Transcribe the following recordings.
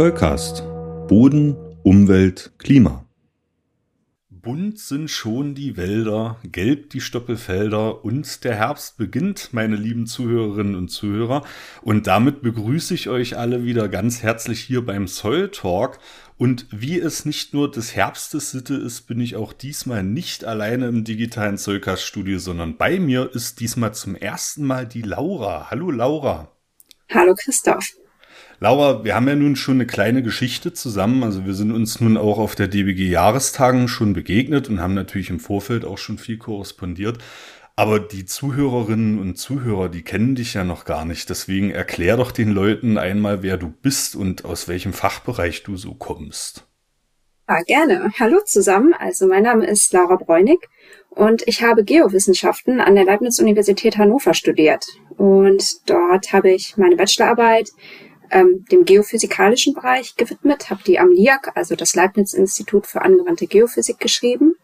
Zollcast. Boden, Umwelt, Klima. Bunt sind schon die Wälder, gelb die Stoppelfelder und der Herbst beginnt, meine lieben Zuhörerinnen und Zuhörer. Und damit begrüße ich euch alle wieder ganz herzlich hier beim Soil Talk. Und wie es nicht nur des Herbstes Sitte ist, bin ich auch diesmal nicht alleine im digitalen Zollcast-Studio, sondern bei mir ist diesmal zum ersten Mal die Laura. Hallo Laura. Hallo Christoph. Laura, wir haben ja nun schon eine kleine Geschichte zusammen. Also wir sind uns nun auch auf der DBG Jahrestagen schon begegnet und haben natürlich im Vorfeld auch schon viel korrespondiert. Aber die Zuhörerinnen und Zuhörer, die kennen dich ja noch gar nicht. Deswegen erklär doch den Leuten einmal, wer du bist und aus welchem Fachbereich du so kommst. Ja, gerne. Hallo zusammen. Also mein Name ist Laura Bräunig und ich habe Geowissenschaften an der Leibniz-Universität Hannover studiert. Und dort habe ich meine Bachelorarbeit ähm, dem geophysikalischen Bereich gewidmet, habe die am LIAC, also das Leibniz-Institut für angewandte Geophysik, geschrieben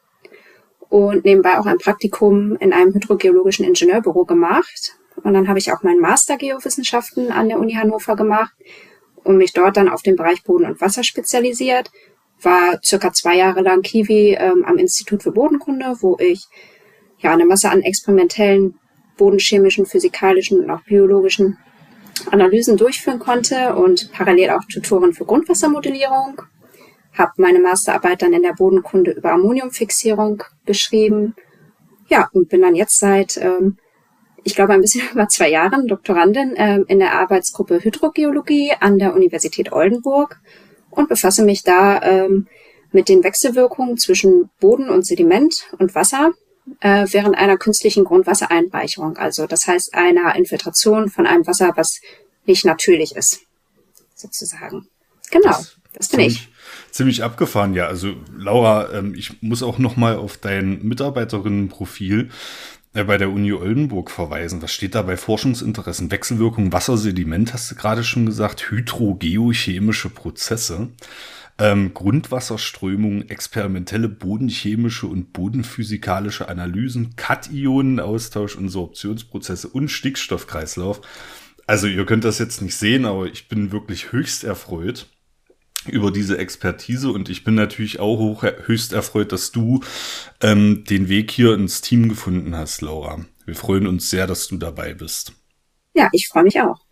und nebenbei auch ein Praktikum in einem hydrogeologischen Ingenieurbüro gemacht. Und dann habe ich auch meinen Master Geowissenschaften an der Uni Hannover gemacht und mich dort dann auf den Bereich Boden und Wasser spezialisiert. War circa zwei Jahre lang Kiwi ähm, am Institut für Bodenkunde, wo ich ja eine Masse an experimentellen bodenchemischen, physikalischen und auch biologischen Analysen durchführen konnte und parallel auch Tutoren für Grundwassermodellierung. Habe meine Masterarbeit dann in der Bodenkunde über Ammoniumfixierung geschrieben. Ja, und bin dann jetzt seit, ähm, ich glaube, ein bisschen über zwei Jahren Doktorandin ähm, in der Arbeitsgruppe Hydrogeologie an der Universität Oldenburg und befasse mich da ähm, mit den Wechselwirkungen zwischen Boden und Sediment und Wasser äh, während einer künstlichen Grundwassereinweicherung. Also das heißt einer Infiltration von einem Wasser, was nicht natürlich ist, sozusagen. Genau, das, das bin ich. Ziemlich abgefahren, ja. Also Laura, ähm, ich muss auch noch mal auf dein Mitarbeiterinnenprofil äh, bei der Uni Oldenburg verweisen. Was steht da bei Forschungsinteressen? Wechselwirkung Wasser, Sediment, hast du gerade schon gesagt, hydrogeochemische Prozesse ähm, Grundwasserströmung, experimentelle bodenchemische und bodenphysikalische Analysen, Kationenaustausch und Sorptionsprozesse und Stickstoffkreislauf. Also ihr könnt das jetzt nicht sehen, aber ich bin wirklich höchst erfreut über diese Expertise und ich bin natürlich auch hoch, höchst erfreut, dass du ähm, den Weg hier ins Team gefunden hast, Laura. Wir freuen uns sehr, dass du dabei bist. Ja, ich freue mich auch.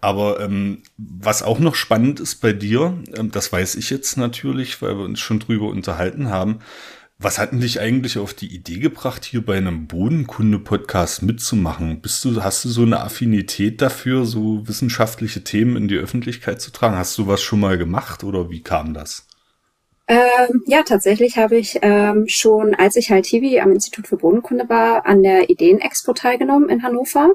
Aber ähm, was auch noch spannend ist bei dir, ähm, das weiß ich jetzt natürlich, weil wir uns schon drüber unterhalten haben. Was hat denn dich eigentlich auf die Idee gebracht, hier bei einem Bodenkunde-Podcast mitzumachen? Bist du, hast du so eine Affinität dafür, so wissenschaftliche Themen in die Öffentlichkeit zu tragen? Hast du was schon mal gemacht oder wie kam das? Ähm, ja, tatsächlich habe ich ähm, schon, als ich halt TV am Institut für Bodenkunde war, an der Ideenexpo teilgenommen in Hannover.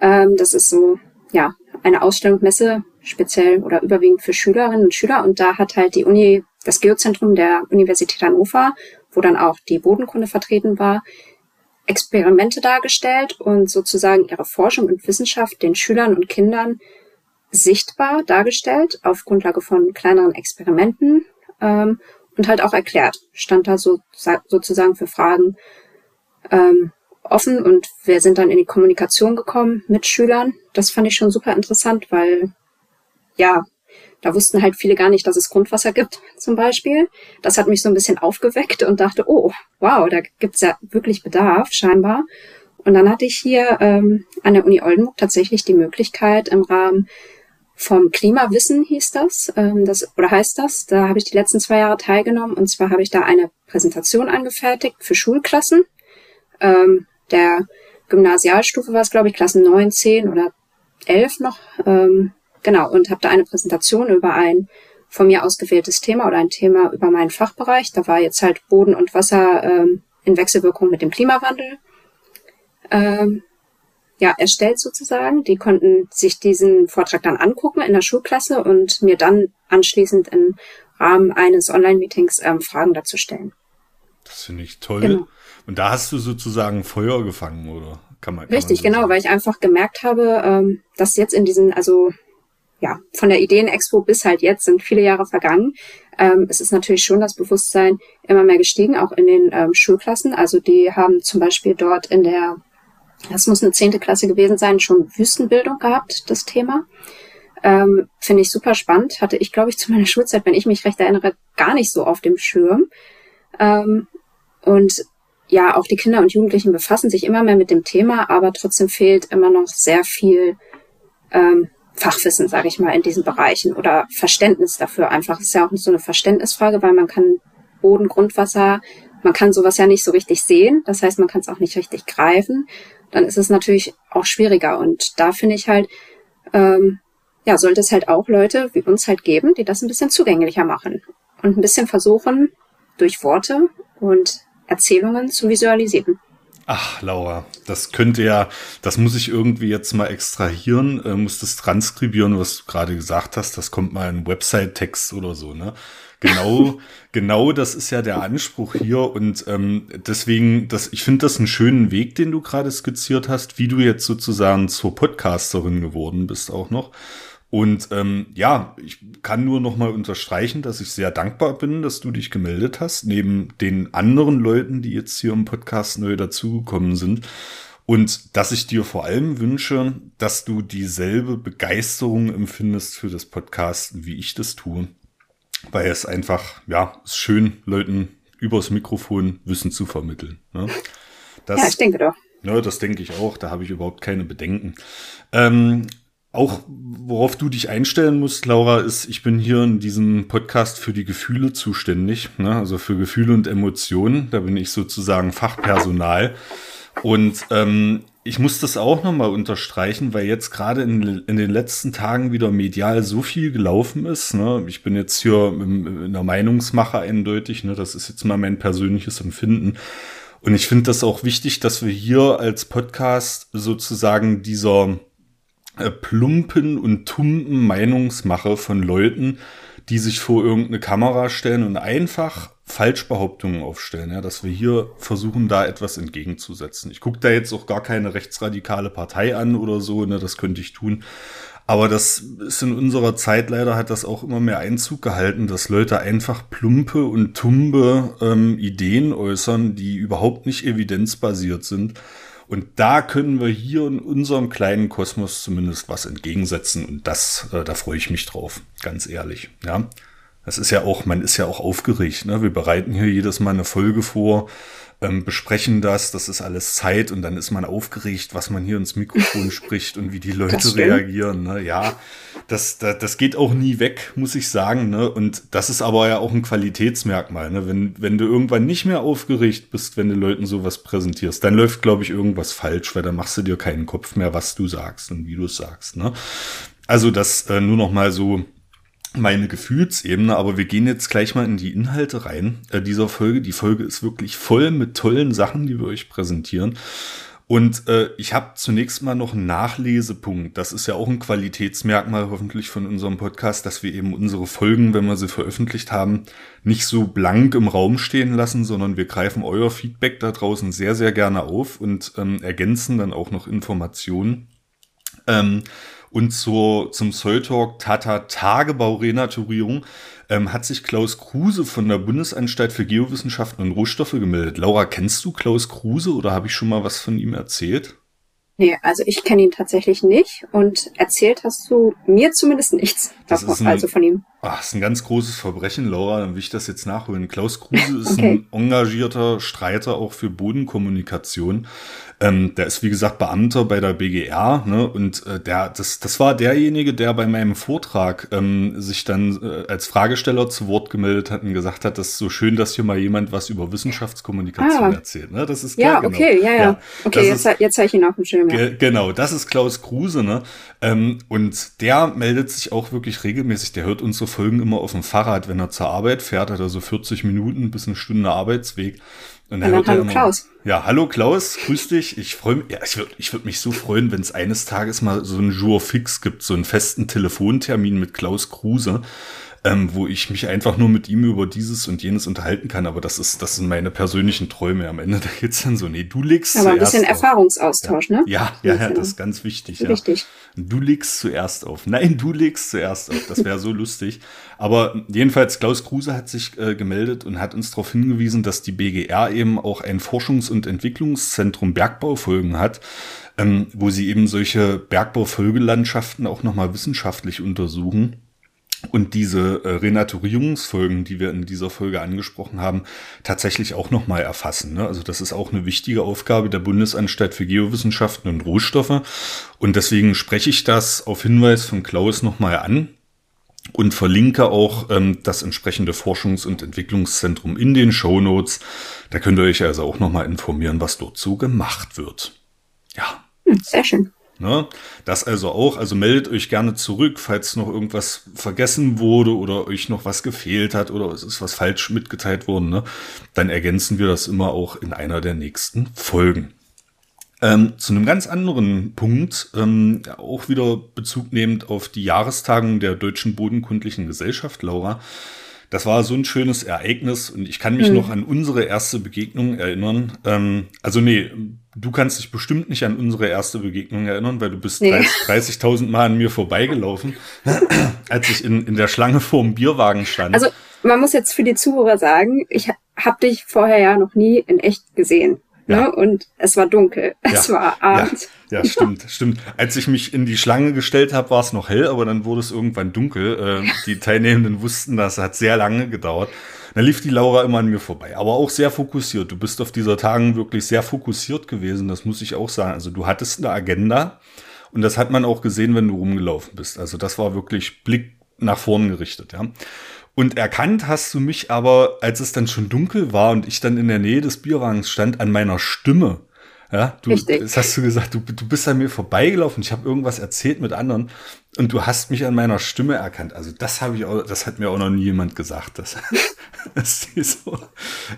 Ähm, das ist so, ja, eine Ausstellung Messe speziell oder überwiegend für Schülerinnen und Schüler. Und da hat halt die Uni, das Geozentrum der Universität Hannover, wo dann auch die Bodenkunde vertreten war, Experimente dargestellt und sozusagen ihre Forschung und Wissenschaft den Schülern und Kindern sichtbar dargestellt auf Grundlage von kleineren Experimenten ähm, und halt auch erklärt. Stand da so sozusagen für Fragen ähm, offen und wir sind dann in die Kommunikation gekommen mit Schülern. Das fand ich schon super interessant, weil ja, da wussten halt viele gar nicht, dass es Grundwasser gibt, zum Beispiel. Das hat mich so ein bisschen aufgeweckt und dachte, oh, wow, da gibt's ja wirklich Bedarf, scheinbar. Und dann hatte ich hier ähm, an der Uni Oldenburg tatsächlich die Möglichkeit im Rahmen vom Klimawissen hieß das, ähm, das oder heißt das. Da habe ich die letzten zwei Jahre teilgenommen und zwar habe ich da eine Präsentation angefertigt für Schulklassen. Ähm, der Gymnasialstufe war es, glaube ich, Klassen 9, 10 oder 11 noch. Ähm, genau, und habe da eine Präsentation über ein von mir ausgewähltes Thema oder ein Thema über meinen Fachbereich. Da war jetzt halt Boden und Wasser ähm, in Wechselwirkung mit dem Klimawandel. Ähm, ja, erstellt sozusagen. Die konnten sich diesen Vortrag dann angucken in der Schulklasse und mir dann anschließend im Rahmen eines Online-Meetings ähm, Fragen dazu stellen. Das finde ich toll. Genau. Und da hast du sozusagen Feuer gefangen, oder? Kann man, kann Richtig, man so genau, sagen. weil ich einfach gemerkt habe, ähm, dass jetzt in diesen, also ja, von der Ideenexpo bis halt jetzt sind viele Jahre vergangen. Ähm, es ist natürlich schon das Bewusstsein immer mehr gestiegen, auch in den ähm, Schulklassen. Also die haben zum Beispiel dort in der, das muss eine zehnte Klasse gewesen sein, schon Wüstenbildung gehabt, das Thema. Ähm, Finde ich super spannend. Hatte ich, glaube ich, zu meiner Schulzeit, wenn ich mich recht erinnere, gar nicht so auf dem Schirm. Ähm, und ja, auch die Kinder und Jugendlichen befassen sich immer mehr mit dem Thema, aber trotzdem fehlt immer noch sehr viel ähm, Fachwissen, sage ich mal, in diesen Bereichen oder Verständnis dafür einfach. Ist ja auch so eine Verständnisfrage, weil man kann Boden, Grundwasser, man kann sowas ja nicht so richtig sehen. Das heißt, man kann es auch nicht richtig greifen. Dann ist es natürlich auch schwieriger. Und da finde ich halt, ähm, ja, sollte es halt auch Leute wie uns halt geben, die das ein bisschen zugänglicher machen und ein bisschen versuchen, durch Worte und Erzählungen zu visualisieren. Ach, Laura, das könnte ja, das muss ich irgendwie jetzt mal extrahieren, äh, muss das transkribieren, was du gerade gesagt hast. Das kommt mal in Website-Text oder so, ne? Genau, genau das ist ja der Anspruch hier und ähm, deswegen, das, ich finde das einen schönen Weg, den du gerade skizziert hast, wie du jetzt sozusagen zur Podcasterin geworden bist auch noch. Und ähm, ja, ich kann nur noch mal unterstreichen, dass ich sehr dankbar bin, dass du dich gemeldet hast, neben den anderen Leuten, die jetzt hier im Podcast neu dazugekommen sind. Und dass ich dir vor allem wünsche, dass du dieselbe Begeisterung empfindest für das Podcast, wie ich das tue. Weil es einfach, ja, ist schön, Leuten übers Mikrofon Wissen zu vermitteln. Ne? Das, ja, ich denke doch. Ja, das denke ich auch. Da habe ich überhaupt keine Bedenken. Ähm, auch worauf du dich einstellen musst, Laura, ist, ich bin hier in diesem Podcast für die Gefühle zuständig, ne? also für Gefühle und Emotionen. Da bin ich sozusagen Fachpersonal. Und ähm, ich muss das auch nochmal unterstreichen, weil jetzt gerade in, in, den letzten Tagen wieder medial so viel gelaufen ist. Ne? Ich bin jetzt hier in der Meinungsmache eindeutig. Ne? Das ist jetzt mal mein persönliches Empfinden. Und ich finde das auch wichtig, dass wir hier als Podcast sozusagen dieser plumpen und tumpen Meinungsmache von Leuten, die sich vor irgendeine Kamera stellen und einfach Falschbehauptungen aufstellen, ja, dass wir hier versuchen, da etwas entgegenzusetzen. Ich gucke da jetzt auch gar keine rechtsradikale Partei an oder so, ne, das könnte ich tun. Aber das ist in unserer Zeit leider hat das auch immer mehr Einzug gehalten, dass Leute einfach plumpe und tumbe ähm, Ideen äußern, die überhaupt nicht evidenzbasiert sind und da können wir hier in unserem kleinen Kosmos zumindest was entgegensetzen. Und das, äh, da freue ich mich drauf, ganz ehrlich. Ja, das ist ja auch, man ist ja auch aufgeregt. Ne? Wir bereiten hier jedes Mal eine Folge vor ähm, besprechen das, das ist alles Zeit und dann ist man aufgeregt, was man hier ins Mikrofon spricht und wie die Leute reagieren. Ne? Ja, das, das, das geht auch nie weg, muss ich sagen. Ne? Und das ist aber ja auch ein Qualitätsmerkmal. Ne? Wenn, wenn du irgendwann nicht mehr aufgeregt bist, wenn du Leuten sowas präsentierst, dann läuft, glaube ich, irgendwas falsch, weil dann machst du dir keinen Kopf mehr, was du sagst und wie du es sagst. Ne? Also das äh, nur noch mal so meine Gefühlsebene, aber wir gehen jetzt gleich mal in die Inhalte rein äh, dieser Folge. Die Folge ist wirklich voll mit tollen Sachen, die wir euch präsentieren. Und äh, ich habe zunächst mal noch einen Nachlesepunkt. Das ist ja auch ein Qualitätsmerkmal hoffentlich von unserem Podcast, dass wir eben unsere Folgen, wenn wir sie veröffentlicht haben, nicht so blank im Raum stehen lassen, sondern wir greifen euer Feedback da draußen sehr, sehr gerne auf und ähm, ergänzen dann auch noch Informationen. Ähm, und zur, zum Soul Talk Tata Tagebau-Renaturierung ähm, hat sich Klaus Kruse von der Bundesanstalt für Geowissenschaften und Rohstoffe gemeldet. Laura, kennst du Klaus Kruse oder habe ich schon mal was von ihm erzählt? Nee, also ich kenne ihn tatsächlich nicht und erzählt hast du mir zumindest nichts davon, ein, also von ihm. Ach, ist ein ganz großes Verbrechen, Laura, dann will ich das jetzt nachholen. Klaus Kruse ist okay. ein engagierter Streiter auch für Bodenkommunikation. Ähm, der ist, wie gesagt, Beamter bei der BGR, ne? Und äh, der, das, das war derjenige, der bei meinem Vortrag ähm, sich dann äh, als Fragesteller zu Wort gemeldet hat und gesagt hat, das ist so schön, dass hier mal jemand was über Wissenschaftskommunikation ah. erzählt. Ne? Das ist klar, ja, genau. okay, ja, ja. ja okay, jetzt, ist, jetzt habe ich ihn auf dem Schirm. Ja. Ge genau, das ist Klaus Kruse, ne? Ähm, und der meldet sich auch wirklich regelmäßig. Der hört unsere Folgen immer auf dem Fahrrad, wenn er zur Arbeit fährt, hat er so 40 Minuten bis eine Stunde Arbeitsweg. Und dann hallo immer, Klaus. Ja, hallo Klaus, grüß dich. Ich freue mich, ja, ich würde ich würd mich so freuen, wenn es eines Tages mal so einen Jour fix gibt, so einen festen Telefontermin mit Klaus Kruse. Ähm, wo ich mich einfach nur mit ihm über dieses und jenes unterhalten kann. Aber das ist, das sind meine persönlichen Träume. Am Ende da geht's dann so, nee, du legst Aber ein bisschen auf. Erfahrungsaustausch, ja. ne? Ja, ja, ja, das ist ganz wichtig. Ja. Wichtig. Du legst zuerst auf. Nein, du legst zuerst auf. Das wäre so lustig. Aber jedenfalls, Klaus Kruse hat sich äh, gemeldet und hat uns darauf hingewiesen, dass die BGR eben auch ein Forschungs- und Entwicklungszentrum Bergbaufolgen hat, ähm, wo sie eben solche Bergbaufolgelandschaften auch nochmal wissenschaftlich untersuchen und diese äh, Renaturierungsfolgen, die wir in dieser Folge angesprochen haben, tatsächlich auch nochmal erfassen. Ne? Also das ist auch eine wichtige Aufgabe der Bundesanstalt für Geowissenschaften und Rohstoffe. Und deswegen spreche ich das auf Hinweis von Klaus nochmal an und verlinke auch ähm, das entsprechende Forschungs- und Entwicklungszentrum in den Show Notes. Da könnt ihr euch also auch nochmal informieren, was dort so gemacht wird. Ja. Hm, sehr schön. Ne? Das also auch, also meldet euch gerne zurück, falls noch irgendwas vergessen wurde oder euch noch was gefehlt hat oder es ist was falsch mitgeteilt worden, ne? dann ergänzen wir das immer auch in einer der nächsten Folgen. Ähm, zu einem ganz anderen Punkt, ähm, auch wieder Bezug nehmend auf die Jahrestagung der Deutschen Bodenkundlichen Gesellschaft, Laura. Das war so ein schönes Ereignis und ich kann mich mhm. noch an unsere erste Begegnung erinnern. Ähm, also nee, du kannst dich bestimmt nicht an unsere erste Begegnung erinnern, weil du bist nee. 30.000 30 Mal an mir vorbeigelaufen, als ich in, in der Schlange vor dem Bierwagen stand. Also man muss jetzt für die Zuhörer sagen, ich habe dich vorher ja noch nie in echt gesehen. Ja. Ne? Und es war dunkel. Es ja. war Abend. Ja. ja, stimmt, stimmt. Als ich mich in die Schlange gestellt habe, war es noch hell, aber dann wurde es irgendwann dunkel. Äh, die Teilnehmenden wussten, das hat sehr lange gedauert. Dann lief die Laura immer an mir vorbei, aber auch sehr fokussiert. Du bist auf dieser Tagen wirklich sehr fokussiert gewesen, das muss ich auch sagen. Also du hattest eine Agenda und das hat man auch gesehen, wenn du rumgelaufen bist. Also das war wirklich Blick nach vorn gerichtet, ja. Und erkannt hast du mich aber, als es dann schon dunkel war und ich dann in der Nähe des Bierwagens stand, an meiner Stimme. Ja, du, Richtig. das hast du gesagt, du, du bist an mir vorbeigelaufen, ich habe irgendwas erzählt mit anderen und du hast mich an meiner Stimme erkannt. Also das habe ich auch, das hat mir auch noch nie jemand gesagt. Das, das ist so.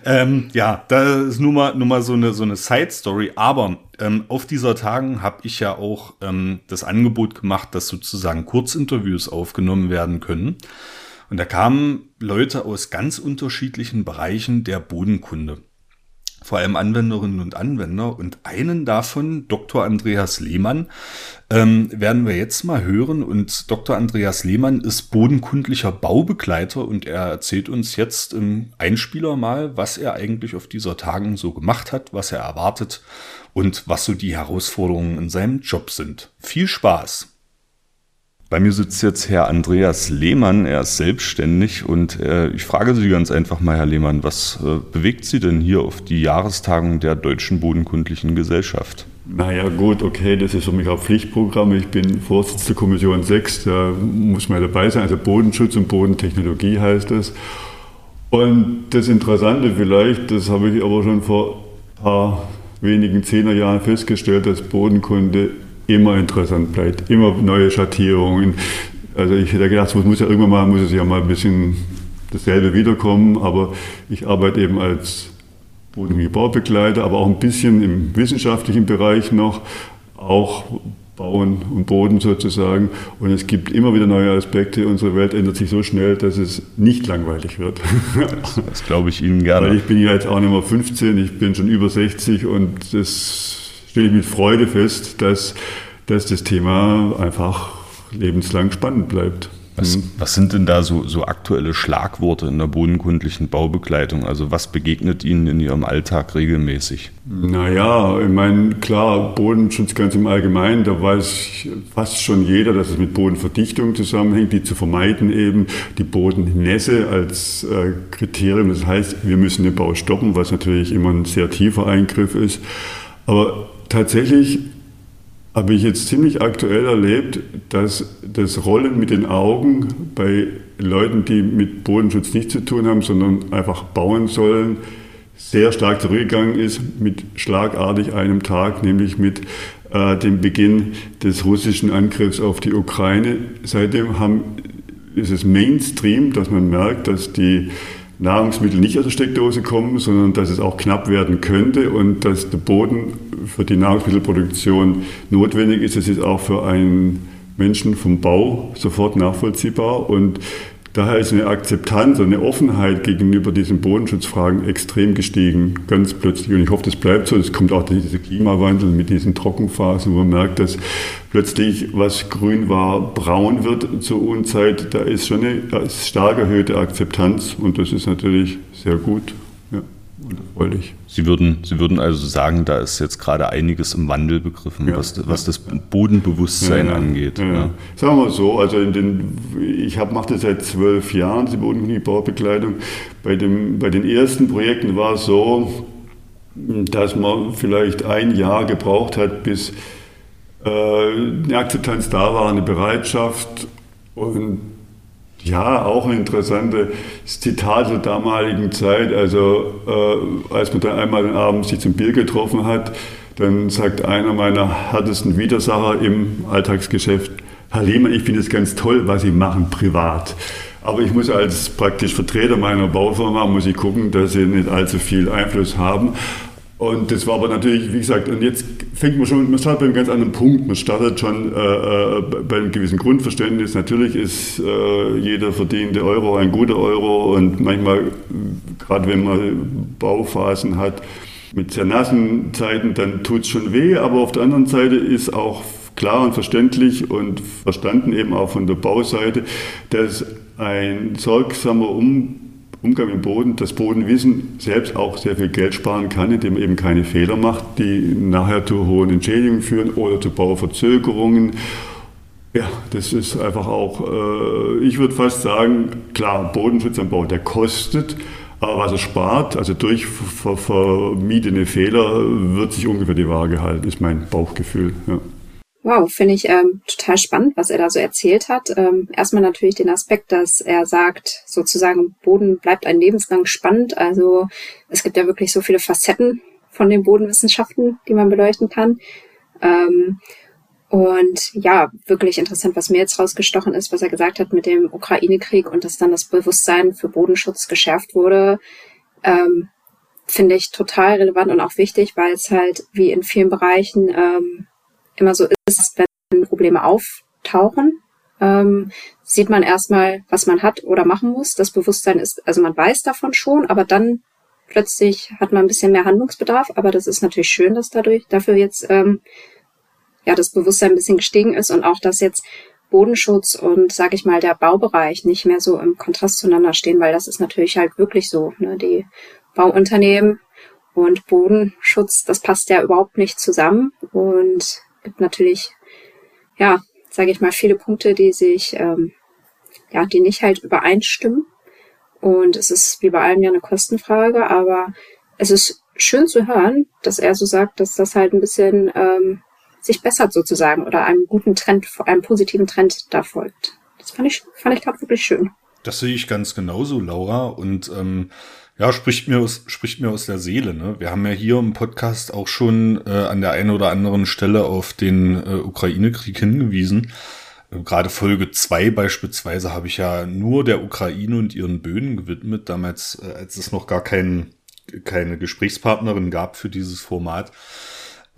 Ähm, ja, da ist nur mal, nur mal so eine, so eine Side-Story. Aber ähm, auf dieser Tagen habe ich ja auch ähm, das Angebot gemacht, dass sozusagen Kurzinterviews aufgenommen werden können. Und da kamen Leute aus ganz unterschiedlichen Bereichen der Bodenkunde. Vor allem Anwenderinnen und Anwender. Und einen davon, Dr. Andreas Lehmann, ähm, werden wir jetzt mal hören. Und Dr. Andreas Lehmann ist bodenkundlicher Baubegleiter und er erzählt uns jetzt im Einspieler mal, was er eigentlich auf dieser Tagung so gemacht hat, was er erwartet und was so die Herausforderungen in seinem Job sind. Viel Spaß! Bei mir sitzt jetzt Herr Andreas Lehmann, er ist selbstständig und äh, ich frage Sie ganz einfach mal, Herr Lehmann, was äh, bewegt Sie denn hier auf die Jahrestagung der Deutschen Bodenkundlichen Gesellschaft? Naja gut, okay, das ist für mich auch Pflichtprogramm. Ich bin Vorsitzender der Kommission 6, da muss man dabei sein, also Bodenschutz und Bodentechnologie heißt es. Und das Interessante vielleicht, das habe ich aber schon vor ein paar wenigen Zehnerjahren festgestellt, dass Bodenkunde immer interessant bleibt, immer neue Schattierungen. Also ich hätte gedacht, es muss ja irgendwann mal, muss es ja mal ein bisschen dasselbe wiederkommen, aber ich arbeite eben als Boden- und Baubegleiter, aber auch ein bisschen im wissenschaftlichen Bereich noch, auch Bauen und Boden sozusagen. Und es gibt immer wieder neue Aspekte. Unsere Welt ändert sich so schnell, dass es nicht langweilig wird. Das, das glaube ich Ihnen gerne. Weil ich bin ja jetzt auch nicht mehr 15, ich bin schon über 60 und das stelle ich mit Freude fest, dass, dass das Thema einfach lebenslang spannend bleibt. Was, mhm. was, sind denn da so, so aktuelle Schlagworte in der bodenkundlichen Baubegleitung? Also was begegnet Ihnen in Ihrem Alltag regelmäßig? Naja, ich meine, klar, Bodenschutz ganz im Allgemeinen, da weiß fast schon jeder, dass es mit Bodenverdichtung zusammenhängt, die zu vermeiden eben, die Bodennässe als äh, Kriterium. Das heißt, wir müssen den Bau stoppen, was natürlich immer ein sehr tiefer Eingriff ist. Aber tatsächlich habe ich jetzt ziemlich aktuell erlebt, dass das Rollen mit den Augen bei Leuten, die mit Bodenschutz nichts zu tun haben, sondern einfach bauen sollen, sehr stark zurückgegangen ist mit schlagartig einem Tag, nämlich mit äh, dem Beginn des russischen Angriffs auf die Ukraine. Seitdem haben, ist es Mainstream, dass man merkt, dass die Nahrungsmittel nicht aus der Steckdose kommen, sondern dass es auch knapp werden könnte und dass der Boden für die Nahrungsmittelproduktion notwendig ist. Das ist auch für einen Menschen vom Bau sofort nachvollziehbar und daher ist eine Akzeptanz und eine Offenheit gegenüber diesen Bodenschutzfragen extrem gestiegen, ganz plötzlich. Und ich hoffe, das bleibt so. Es kommt auch dieser Klimawandel mit diesen Trockenphasen, wo man merkt, dass plötzlich, was grün war, braun wird zur Unzeit. Da ist schon eine stark erhöhte Akzeptanz und das ist natürlich sehr gut und. Sie würden, Sie würden also sagen, da ist jetzt gerade einiges im Wandel begriffen, ja, was, was das Bodenbewusstsein ja, angeht. Ja, Sagen wir mal so, also den, ich mache das seit zwölf Jahren, die Bodenbaubekleidung. Bei, dem, bei den ersten Projekten war es so, dass man vielleicht ein Jahr gebraucht hat, bis äh, eine Akzeptanz da war, eine Bereitschaft und ja, auch ein interessantes Zitat der damaligen Zeit. Also, äh, als man dann einmal den Abend sich zum Bier getroffen hat, dann sagt einer meiner härtesten Widersacher im Alltagsgeschäft, Herr Lehmann, ich finde es ganz toll, was Sie machen privat. Aber ich muss als praktisch Vertreter meiner Baufirma, muss ich gucken, dass sie nicht allzu viel Einfluss haben. Und das war aber natürlich, wie gesagt, und jetzt fängt man schon, man startet bei einem ganz anderen Punkt. Man startet schon äh, äh, bei einem gewissen Grundverständnis. Natürlich ist äh, jeder verdiente Euro ein guter Euro und manchmal, gerade wenn man Bauphasen hat, mit sehr nassen Zeiten, dann tut es schon weh. Aber auf der anderen Seite ist auch klar und verständlich und verstanden eben auch von der Bauseite, dass ein sorgsamer Umgang Umgang mit Boden, das Bodenwissen selbst auch sehr viel Geld sparen kann, indem man eben keine Fehler macht, die nachher zu hohen Entschädigungen führen oder zu Bauverzögerungen. Ja, das ist einfach auch, äh, ich würde fast sagen, klar, Bodenschutz am Bau, der kostet, aber was er spart, also durch vermiedene Fehler, wird sich ungefähr die Waage halten, ist mein Bauchgefühl. Ja. Wow, finde ich ähm, total spannend, was er da so erzählt hat. Ähm, erstmal natürlich den Aspekt, dass er sagt, sozusagen Boden bleibt ein lebenslang spannend. Also es gibt ja wirklich so viele Facetten von den Bodenwissenschaften, die man beleuchten kann. Ähm, und ja, wirklich interessant, was mir jetzt rausgestochen ist, was er gesagt hat mit dem Ukraine-Krieg und dass dann das Bewusstsein für Bodenschutz geschärft wurde. Ähm, finde ich total relevant und auch wichtig, weil es halt wie in vielen Bereichen ähm, immer so ist, wenn Probleme auftauchen, ähm, sieht man erstmal, was man hat oder machen muss. Das Bewusstsein ist, also man weiß davon schon, aber dann plötzlich hat man ein bisschen mehr Handlungsbedarf. Aber das ist natürlich schön, dass dadurch dafür jetzt ähm, ja das Bewusstsein ein bisschen gestiegen ist und auch, dass jetzt Bodenschutz und, sage ich mal, der Baubereich nicht mehr so im Kontrast zueinander stehen, weil das ist natürlich halt wirklich so. Ne? Die Bauunternehmen und Bodenschutz, das passt ja überhaupt nicht zusammen. Und gibt natürlich, ja, sage ich mal, viele Punkte, die sich, ähm, ja, die nicht halt übereinstimmen. Und es ist wie bei allem ja eine Kostenfrage, aber es ist schön zu hören, dass er so sagt, dass das halt ein bisschen ähm, sich bessert sozusagen oder einem guten Trend, einem positiven Trend da folgt. Das fand ich, fand ich gerade wirklich schön. Das sehe ich ganz genauso, Laura. Und ähm, ja, spricht mir aus, spricht mir aus der Seele. Ne? Wir haben ja hier im Podcast auch schon äh, an der einen oder anderen Stelle auf den äh, Ukraine-Krieg hingewiesen. Äh, Gerade Folge zwei beispielsweise habe ich ja nur der Ukraine und ihren Böden gewidmet, damals, äh, als es noch gar kein, keine Gesprächspartnerin gab für dieses Format.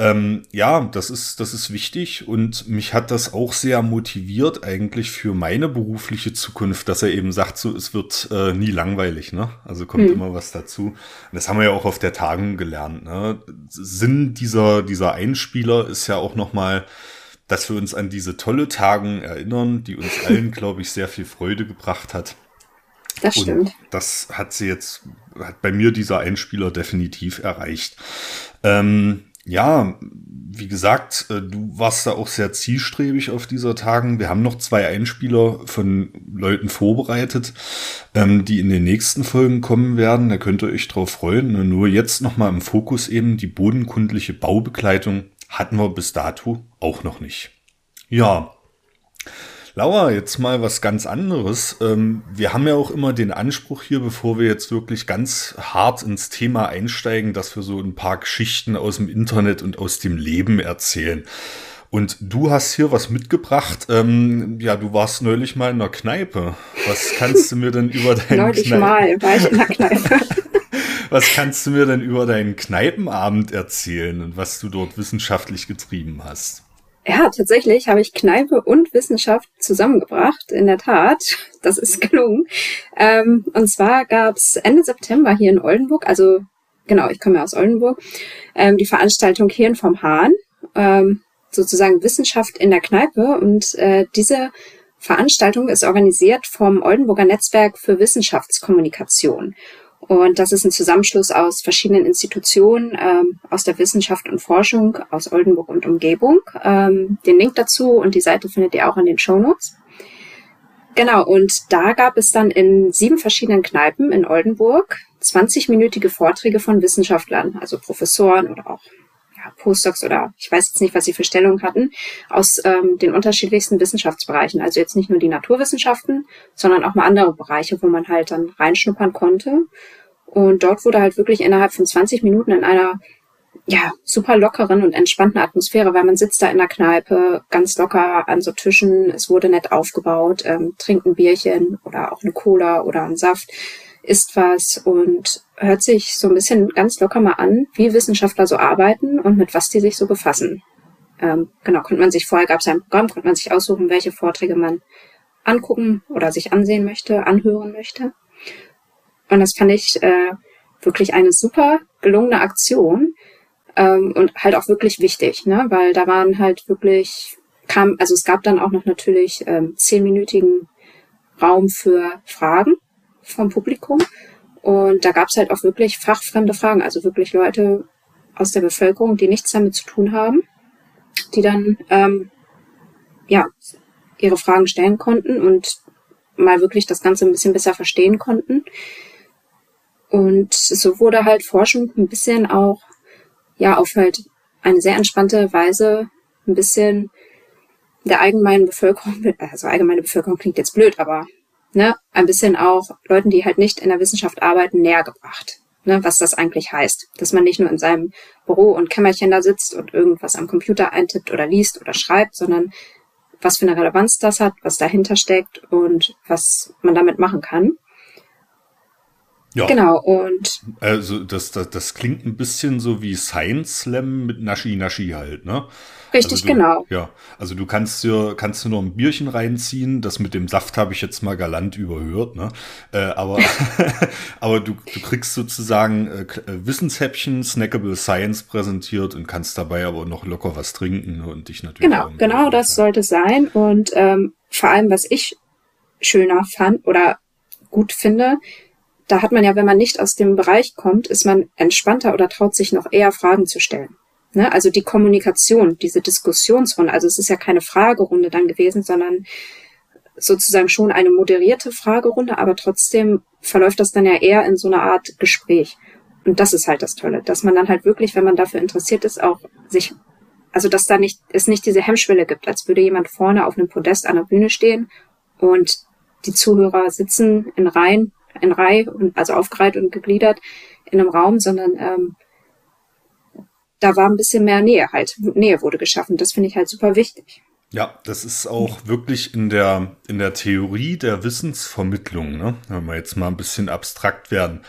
Ähm, ja, das ist, das ist wichtig und mich hat das auch sehr motiviert eigentlich für meine berufliche Zukunft, dass er eben sagt, so, es wird äh, nie langweilig, ne? Also kommt hm. immer was dazu. Und das haben wir ja auch auf der Tagung gelernt, ne? Sinn dieser, dieser Einspieler ist ja auch nochmal, dass wir uns an diese tolle Tagung erinnern, die uns allen, glaube ich, sehr viel Freude gebracht hat. Das stimmt. Und das hat sie jetzt, hat bei mir dieser Einspieler definitiv erreicht. Ähm, ja, wie gesagt, äh, du warst da auch sehr zielstrebig auf dieser Tagen. Wir haben noch zwei Einspieler von Leuten vorbereitet, ähm, die in den nächsten Folgen kommen werden. Da könnt ihr euch drauf freuen. Nur jetzt nochmal im Fokus eben die bodenkundliche Baubegleitung hatten wir bis dato auch noch nicht. Ja, Laura, jetzt mal was ganz anderes. Ähm, wir haben ja auch immer den Anspruch hier, bevor wir jetzt wirklich ganz hart ins Thema einsteigen, dass wir so ein paar Geschichten aus dem Internet und aus dem Leben erzählen. Und du hast hier was mitgebracht. Ähm, ja, du warst neulich mal in der Kneipe. Was kannst du mir denn über deinen Neulich Kneipen mal war ich in der Kneipe. was kannst du mir denn über deinen Kneipenabend erzählen und was du dort wissenschaftlich getrieben hast? Ja, tatsächlich habe ich Kneipe und Wissenschaft zusammengebracht. In der Tat, das ist gelungen. Ähm, und zwar gab es Ende September hier in Oldenburg, also genau, ich komme ja aus Oldenburg, ähm, die Veranstaltung Hirn vom Hahn, ähm, sozusagen Wissenschaft in der Kneipe. Und äh, diese Veranstaltung ist organisiert vom Oldenburger Netzwerk für Wissenschaftskommunikation. Und das ist ein Zusammenschluss aus verschiedenen Institutionen ähm, aus der Wissenschaft und Forschung aus Oldenburg und Umgebung. Ähm, den Link dazu und die Seite findet ihr auch in den Show Notes. Genau, und da gab es dann in sieben verschiedenen Kneipen in Oldenburg 20-minütige Vorträge von Wissenschaftlern, also Professoren oder auch Postdocs oder ich weiß jetzt nicht, was sie für Stellung hatten, aus ähm, den unterschiedlichsten Wissenschaftsbereichen. Also jetzt nicht nur die Naturwissenschaften, sondern auch mal andere Bereiche, wo man halt dann reinschnuppern konnte. Und dort wurde halt wirklich innerhalb von 20 Minuten in einer ja, super lockeren und entspannten Atmosphäre, weil man sitzt da in der Kneipe ganz locker an so Tischen, es wurde nett aufgebaut, ähm, trinkt ein Bierchen oder auch eine Cola oder einen Saft, isst was und hört sich so ein bisschen ganz locker mal an, wie Wissenschaftler so arbeiten und mit was die sich so befassen. Ähm, genau, konnte man sich vorher, gab es ein Programm, konnte man sich aussuchen, welche Vorträge man angucken oder sich ansehen möchte, anhören möchte. Und das fand ich äh, wirklich eine super gelungene Aktion ähm, und halt auch wirklich wichtig, ne? weil da waren halt wirklich, kam, also es gab dann auch noch natürlich ähm, zehnminütigen Raum für Fragen vom Publikum und da gab es halt auch wirklich fachfremde Fragen, also wirklich Leute aus der Bevölkerung, die nichts damit zu tun haben, die dann ähm, ja ihre Fragen stellen konnten und mal wirklich das Ganze ein bisschen besser verstehen konnten. Und so wurde halt Forschung ein bisschen auch, ja, auf halt eine sehr entspannte Weise ein bisschen der allgemeinen Bevölkerung, also allgemeine Bevölkerung klingt jetzt blöd, aber ne, ein bisschen auch Leuten, die halt nicht in der Wissenschaft arbeiten, näher gebracht. Ne, was das eigentlich heißt. Dass man nicht nur in seinem Büro und Kämmerchen da sitzt und irgendwas am Computer eintippt oder liest oder schreibt, sondern was für eine Relevanz das hat, was dahinter steckt und was man damit machen kann. Ja. Genau, und. Also, das, das, das klingt ein bisschen so wie Science Slam mit Naschi Naschi halt, ne? Richtig, also du, genau. Ja, also du kannst dir, kannst dir noch ein Bierchen reinziehen. Das mit dem Saft habe ich jetzt mal galant überhört, ne? Äh, aber, aber du, du kriegst sozusagen äh, äh, Wissenshäppchen, Snackable Science präsentiert und kannst dabei aber noch locker was trinken ne? und dich natürlich. Genau, genau das sein. sollte sein. Und ähm, vor allem, was ich schöner fand oder gut finde, da hat man ja, wenn man nicht aus dem Bereich kommt, ist man entspannter oder traut sich noch eher Fragen zu stellen. Ne? Also die Kommunikation, diese Diskussionsrunde, also es ist ja keine Fragerunde dann gewesen, sondern sozusagen schon eine moderierte Fragerunde, aber trotzdem verläuft das dann ja eher in so einer Art Gespräch. Und das ist halt das Tolle, dass man dann halt wirklich, wenn man dafür interessiert ist, auch sich, also dass da nicht, es nicht diese Hemmschwelle gibt, als würde jemand vorne auf einem Podest an der Bühne stehen und die Zuhörer sitzen in Reihen in Reihe und also aufgereiht und gegliedert in einem Raum, sondern ähm, da war ein bisschen mehr Nähe halt. Nähe wurde geschaffen. Das finde ich halt super wichtig. Ja, das ist auch wirklich in der, in der Theorie der Wissensvermittlung, ne? wenn wir jetzt mal ein bisschen abstrakt werden,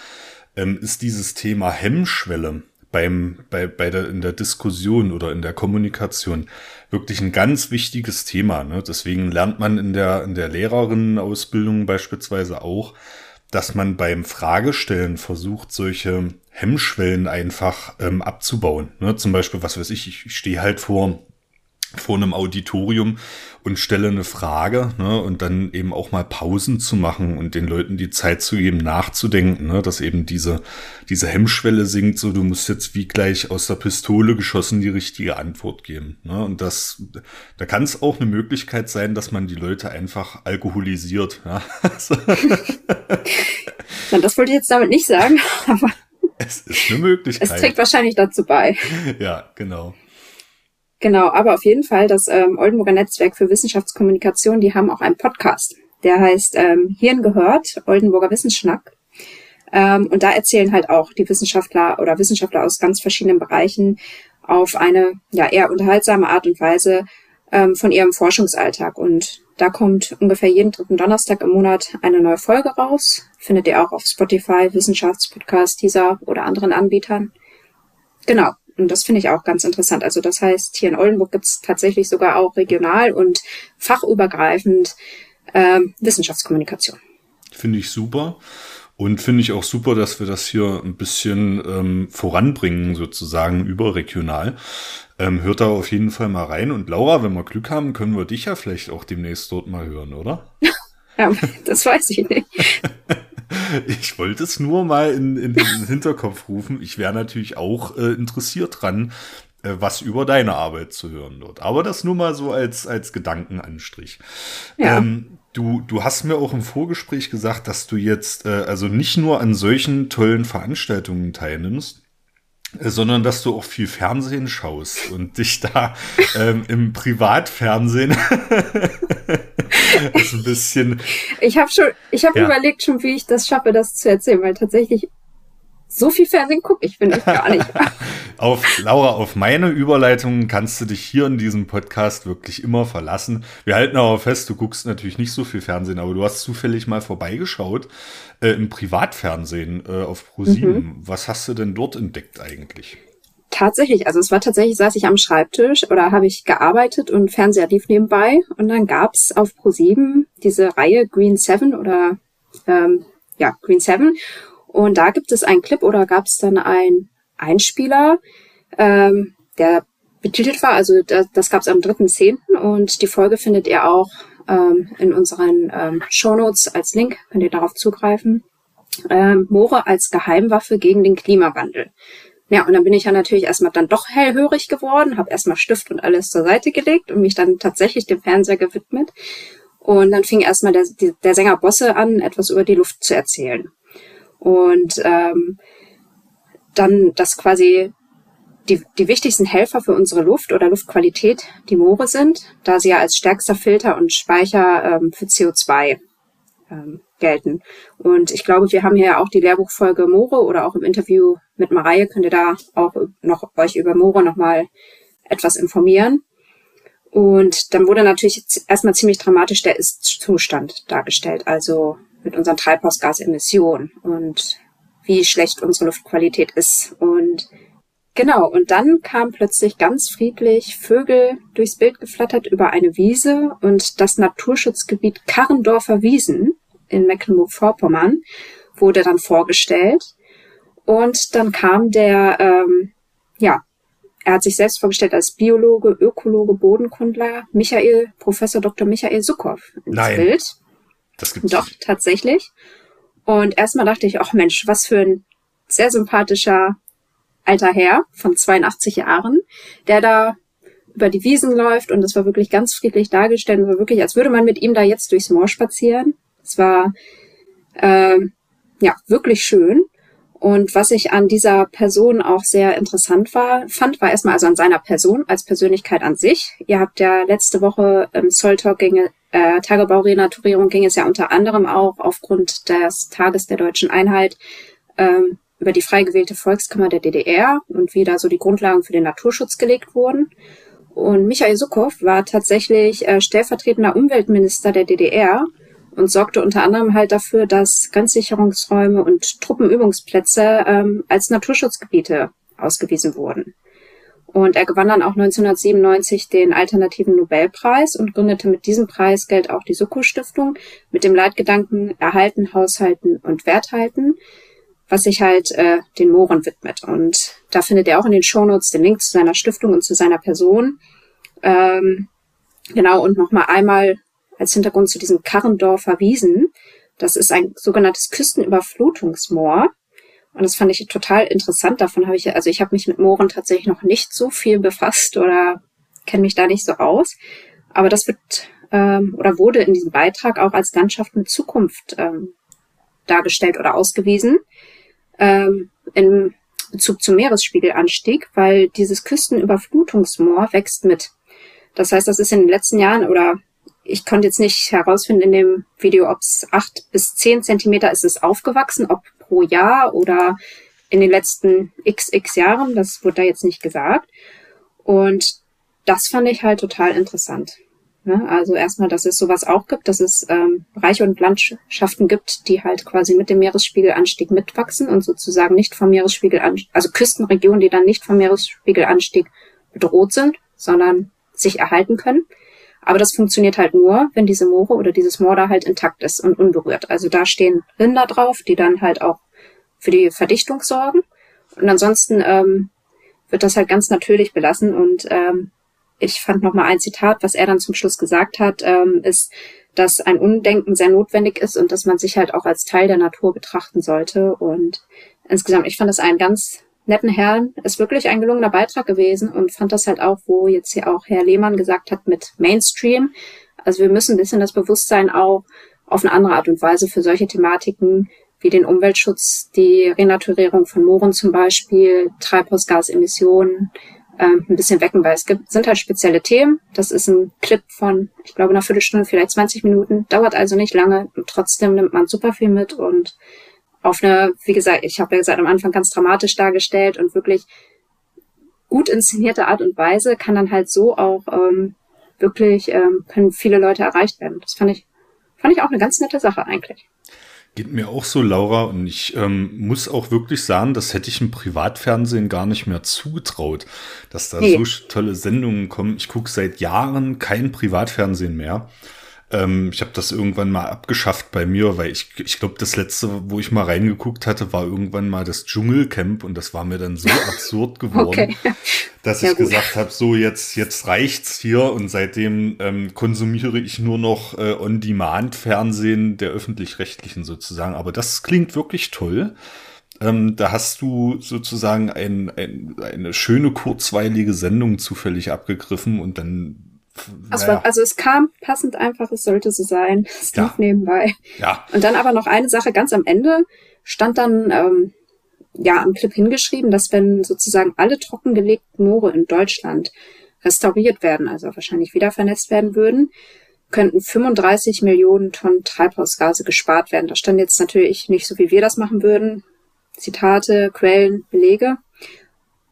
ähm, ist dieses Thema Hemmschwelle beim, bei, bei der, in der Diskussion oder in der Kommunikation wirklich ein ganz wichtiges Thema. Ne? Deswegen lernt man in der, in der Lehrerinnenausbildung beispielsweise auch, dass man beim Fragestellen versucht, solche Hemmschwellen einfach ähm, abzubauen. Ne? Zum Beispiel, was weiß ich, ich stehe halt vor vor einem Auditorium und stelle eine Frage ne, und dann eben auch mal Pausen zu machen und den Leuten die Zeit zu geben, nachzudenken, ne, dass eben diese, diese Hemmschwelle sinkt, so du musst jetzt wie gleich aus der Pistole geschossen die richtige Antwort geben. Ne, und das, da kann es auch eine Möglichkeit sein, dass man die Leute einfach alkoholisiert. Ja. das wollte ich jetzt damit nicht sagen, aber es ist eine Möglichkeit. Es trägt wahrscheinlich dazu bei. Ja, genau. Genau, aber auf jeden Fall das ähm, Oldenburger Netzwerk für Wissenschaftskommunikation, die haben auch einen Podcast. Der heißt ähm, Hirn gehört, Oldenburger Wissensschnack. Ähm, und da erzählen halt auch die Wissenschaftler oder Wissenschaftler aus ganz verschiedenen Bereichen auf eine ja eher unterhaltsame Art und Weise ähm, von ihrem Forschungsalltag. Und da kommt ungefähr jeden dritten Donnerstag im Monat eine neue Folge raus. Findet ihr auch auf Spotify, Wissenschaftspodcast, dieser oder anderen Anbietern. Genau. Und das finde ich auch ganz interessant. Also das heißt, hier in Oldenburg gibt es tatsächlich sogar auch regional und fachübergreifend äh, Wissenschaftskommunikation. Finde ich super. Und finde ich auch super, dass wir das hier ein bisschen ähm, voranbringen, sozusagen überregional. Ähm, hört da auf jeden Fall mal rein. Und Laura, wenn wir Glück haben, können wir dich ja vielleicht auch demnächst dort mal hören, oder? ja, das weiß ich nicht. ich wollte es nur mal in, in den Hinterkopf rufen. Ich wäre natürlich auch äh, interessiert dran, äh, was über deine Arbeit zu hören dort. Aber das nur mal so als, als Gedankenanstrich. Ja. Ähm, du, du hast mir auch im Vorgespräch gesagt, dass du jetzt äh, also nicht nur an solchen tollen Veranstaltungen teilnimmst, sondern dass du auch viel Fernsehen schaust und dich da ähm, im Privatfernsehen ist ein bisschen. Ich habe schon, ich habe ja. überlegt schon, wie ich das schaffe, das zu erzählen, weil tatsächlich so viel Fernsehen gucke ich, finde ich gar nicht. auf Laura, auf meine Überleitungen kannst du dich hier in diesem Podcast wirklich immer verlassen. Wir halten aber fest, du guckst natürlich nicht so viel Fernsehen, aber du hast zufällig mal vorbeigeschaut äh, im Privatfernsehen äh, auf Pro7. Mhm. Was hast du denn dort entdeckt eigentlich? Tatsächlich, also es war tatsächlich, saß ich am Schreibtisch oder habe ich gearbeitet und Fernseher lief nebenbei und dann gab's auf Pro7 diese Reihe Green Seven oder ähm, ja, Green Seven und da gibt es einen Clip oder gab es dann einen Einspieler, ähm, der betitelt war. Also das, das gab es am 3.10. und die Folge findet ihr auch ähm, in unseren ähm, Shownotes als Link, könnt ihr darauf zugreifen. Ähm, Moore als Geheimwaffe gegen den Klimawandel. Ja, und dann bin ich ja natürlich erstmal dann doch hellhörig geworden, habe erstmal Stift und alles zur Seite gelegt und mich dann tatsächlich dem Fernseher gewidmet. Und dann fing erstmal der, der Sänger Bosse an, etwas über die Luft zu erzählen. Und ähm, dann, dass quasi die, die wichtigsten Helfer für unsere Luft oder Luftqualität die Moore sind, da sie ja als stärkster Filter und Speicher ähm, für CO2 ähm, gelten. Und ich glaube, wir haben hier auch die Lehrbuchfolge Moore oder auch im Interview mit Mareie könnt ihr da auch noch euch über Moore nochmal etwas informieren. Und dann wurde natürlich erstmal ziemlich dramatisch der Ist-Zustand dargestellt. Also mit unseren Treibhausgasemissionen und wie schlecht unsere Luftqualität ist. Und genau, und dann kam plötzlich ganz friedlich Vögel durchs Bild geflattert über eine Wiese und das Naturschutzgebiet Karrendorfer Wiesen in Mecklenburg-Vorpommern wurde dann vorgestellt. Und dann kam der, ähm, ja, er hat sich selbst vorgestellt als Biologe, Ökologe, Bodenkundler, Michael, Professor Dr. Michael Sukow ins Nein. Bild. Das gibt's Doch, nicht. tatsächlich. Und erstmal dachte ich, ach Mensch, was für ein sehr sympathischer alter Herr von 82 Jahren, der da über die Wiesen läuft und es war wirklich ganz friedlich dargestellt. Es war wirklich, als würde man mit ihm da jetzt durchs Moor spazieren. Es war äh, ja wirklich schön. Und was ich an dieser Person auch sehr interessant war, fand, war erstmal also an seiner Person als Persönlichkeit an sich. Ihr habt ja letzte Woche im Soul Talk äh, Tagebaurenaturierung ging es ja unter anderem auch aufgrund des Tages der deutschen Einheit ähm, über die frei gewählte Volkskammer der DDR und wie da so die Grundlagen für den Naturschutz gelegt wurden. Und Michael Sukow war tatsächlich äh, stellvertretender Umweltminister der DDR und sorgte unter anderem halt dafür, dass Grenzsicherungsräume und Truppenübungsplätze ähm, als Naturschutzgebiete ausgewiesen wurden. Und er gewann dann auch 1997 den alternativen Nobelpreis und gründete mit diesem Preisgeld auch die Soko Stiftung mit dem Leitgedanken Erhalten, Haushalten und Werthalten, was sich halt äh, den Mooren widmet. Und da findet ihr auch in den Shownotes den Link zu seiner Stiftung und zu seiner Person. Ähm, genau, und nochmal einmal als Hintergrund zu diesem Karrendorfer Wiesen. Das ist ein sogenanntes Küstenüberflutungsmoor. Und das fand ich total interessant. Davon habe ich, also ich habe mich mit Mooren tatsächlich noch nicht so viel befasst oder kenne mich da nicht so aus. Aber das wird ähm, oder wurde in diesem Beitrag auch als Landschaft mit Zukunft ähm, dargestellt oder ausgewiesen. Ähm, Im Bezug zum Meeresspiegelanstieg, weil dieses Küstenüberflutungsmoor wächst mit. Das heißt, das ist in den letzten Jahren oder ich konnte jetzt nicht herausfinden in dem Video, ob es acht bis zehn Zentimeter ist es aufgewachsen, ob pro Jahr oder in den letzten xx Jahren. Das wurde da jetzt nicht gesagt. Und das fand ich halt total interessant. Ne? Also erstmal, dass es sowas auch gibt, dass es ähm, Bereiche und Landschaften gibt, die halt quasi mit dem Meeresspiegelanstieg mitwachsen und sozusagen nicht vom Meeresspiegelanstieg, also Küstenregionen, die dann nicht vom Meeresspiegelanstieg bedroht sind, sondern sich erhalten können. Aber das funktioniert halt nur, wenn diese Moore oder dieses Moor da halt intakt ist und unberührt. Also da stehen Rinder drauf, die dann halt auch für die Verdichtung sorgen. Und ansonsten ähm, wird das halt ganz natürlich belassen und ähm, ich fand noch mal ein Zitat, was er dann zum Schluss gesagt hat, ähm, ist, dass ein Undenken sehr notwendig ist und dass man sich halt auch als Teil der Natur betrachten sollte. Und insgesamt, ich fand das einen ganz netten Herrn, ist wirklich ein gelungener Beitrag gewesen und fand das halt auch, wo jetzt hier auch Herr Lehmann gesagt hat mit Mainstream. Also wir müssen ein bisschen das Bewusstsein auch auf eine andere Art und Weise für solche Thematiken wie den Umweltschutz, die Renaturierung von Mooren zum Beispiel, Treibhausgasemissionen, ähm, ein bisschen wecken, weil es gibt, sind halt spezielle Themen. Das ist ein Clip von, ich glaube, einer Viertelstunde, vielleicht 20 Minuten, dauert also nicht lange und trotzdem nimmt man super viel mit und auf eine, wie gesagt, ich habe ja gesagt, am Anfang ganz dramatisch dargestellt und wirklich gut inszenierte Art und Weise kann dann halt so auch ähm, wirklich, ähm, können viele Leute erreicht werden. Das fand ich, fand ich auch eine ganz nette Sache eigentlich. Geht mir auch so, Laura, und ich ähm, muss auch wirklich sagen, das hätte ich im Privatfernsehen gar nicht mehr zugetraut, dass da nee. so tolle Sendungen kommen. Ich gucke seit Jahren kein Privatfernsehen mehr. Ähm, ich habe das irgendwann mal abgeschafft bei mir, weil ich, ich glaube, das letzte, wo ich mal reingeguckt hatte, war irgendwann mal das Dschungelcamp und das war mir dann so absurd geworden, okay. dass ja, ich gut. gesagt habe, so jetzt jetzt reicht's hier und seitdem ähm, konsumiere ich nur noch äh, On-Demand-Fernsehen der öffentlich-rechtlichen sozusagen. Aber das klingt wirklich toll. Ähm, da hast du sozusagen ein, ein, eine schöne kurzweilige Sendung zufällig abgegriffen und dann also, naja. also es kam passend einfach, es sollte so sein. Es lief ja. nebenbei. Ja. Und dann aber noch eine Sache ganz am Ende stand dann ähm, ja am Clip hingeschrieben, dass wenn sozusagen alle trockengelegten Moore in Deutschland restauriert werden, also wahrscheinlich wieder vernetzt werden würden, könnten 35 Millionen Tonnen Treibhausgase gespart werden. Da stand jetzt natürlich nicht so, wie wir das machen würden. Zitate, Quellen, Belege.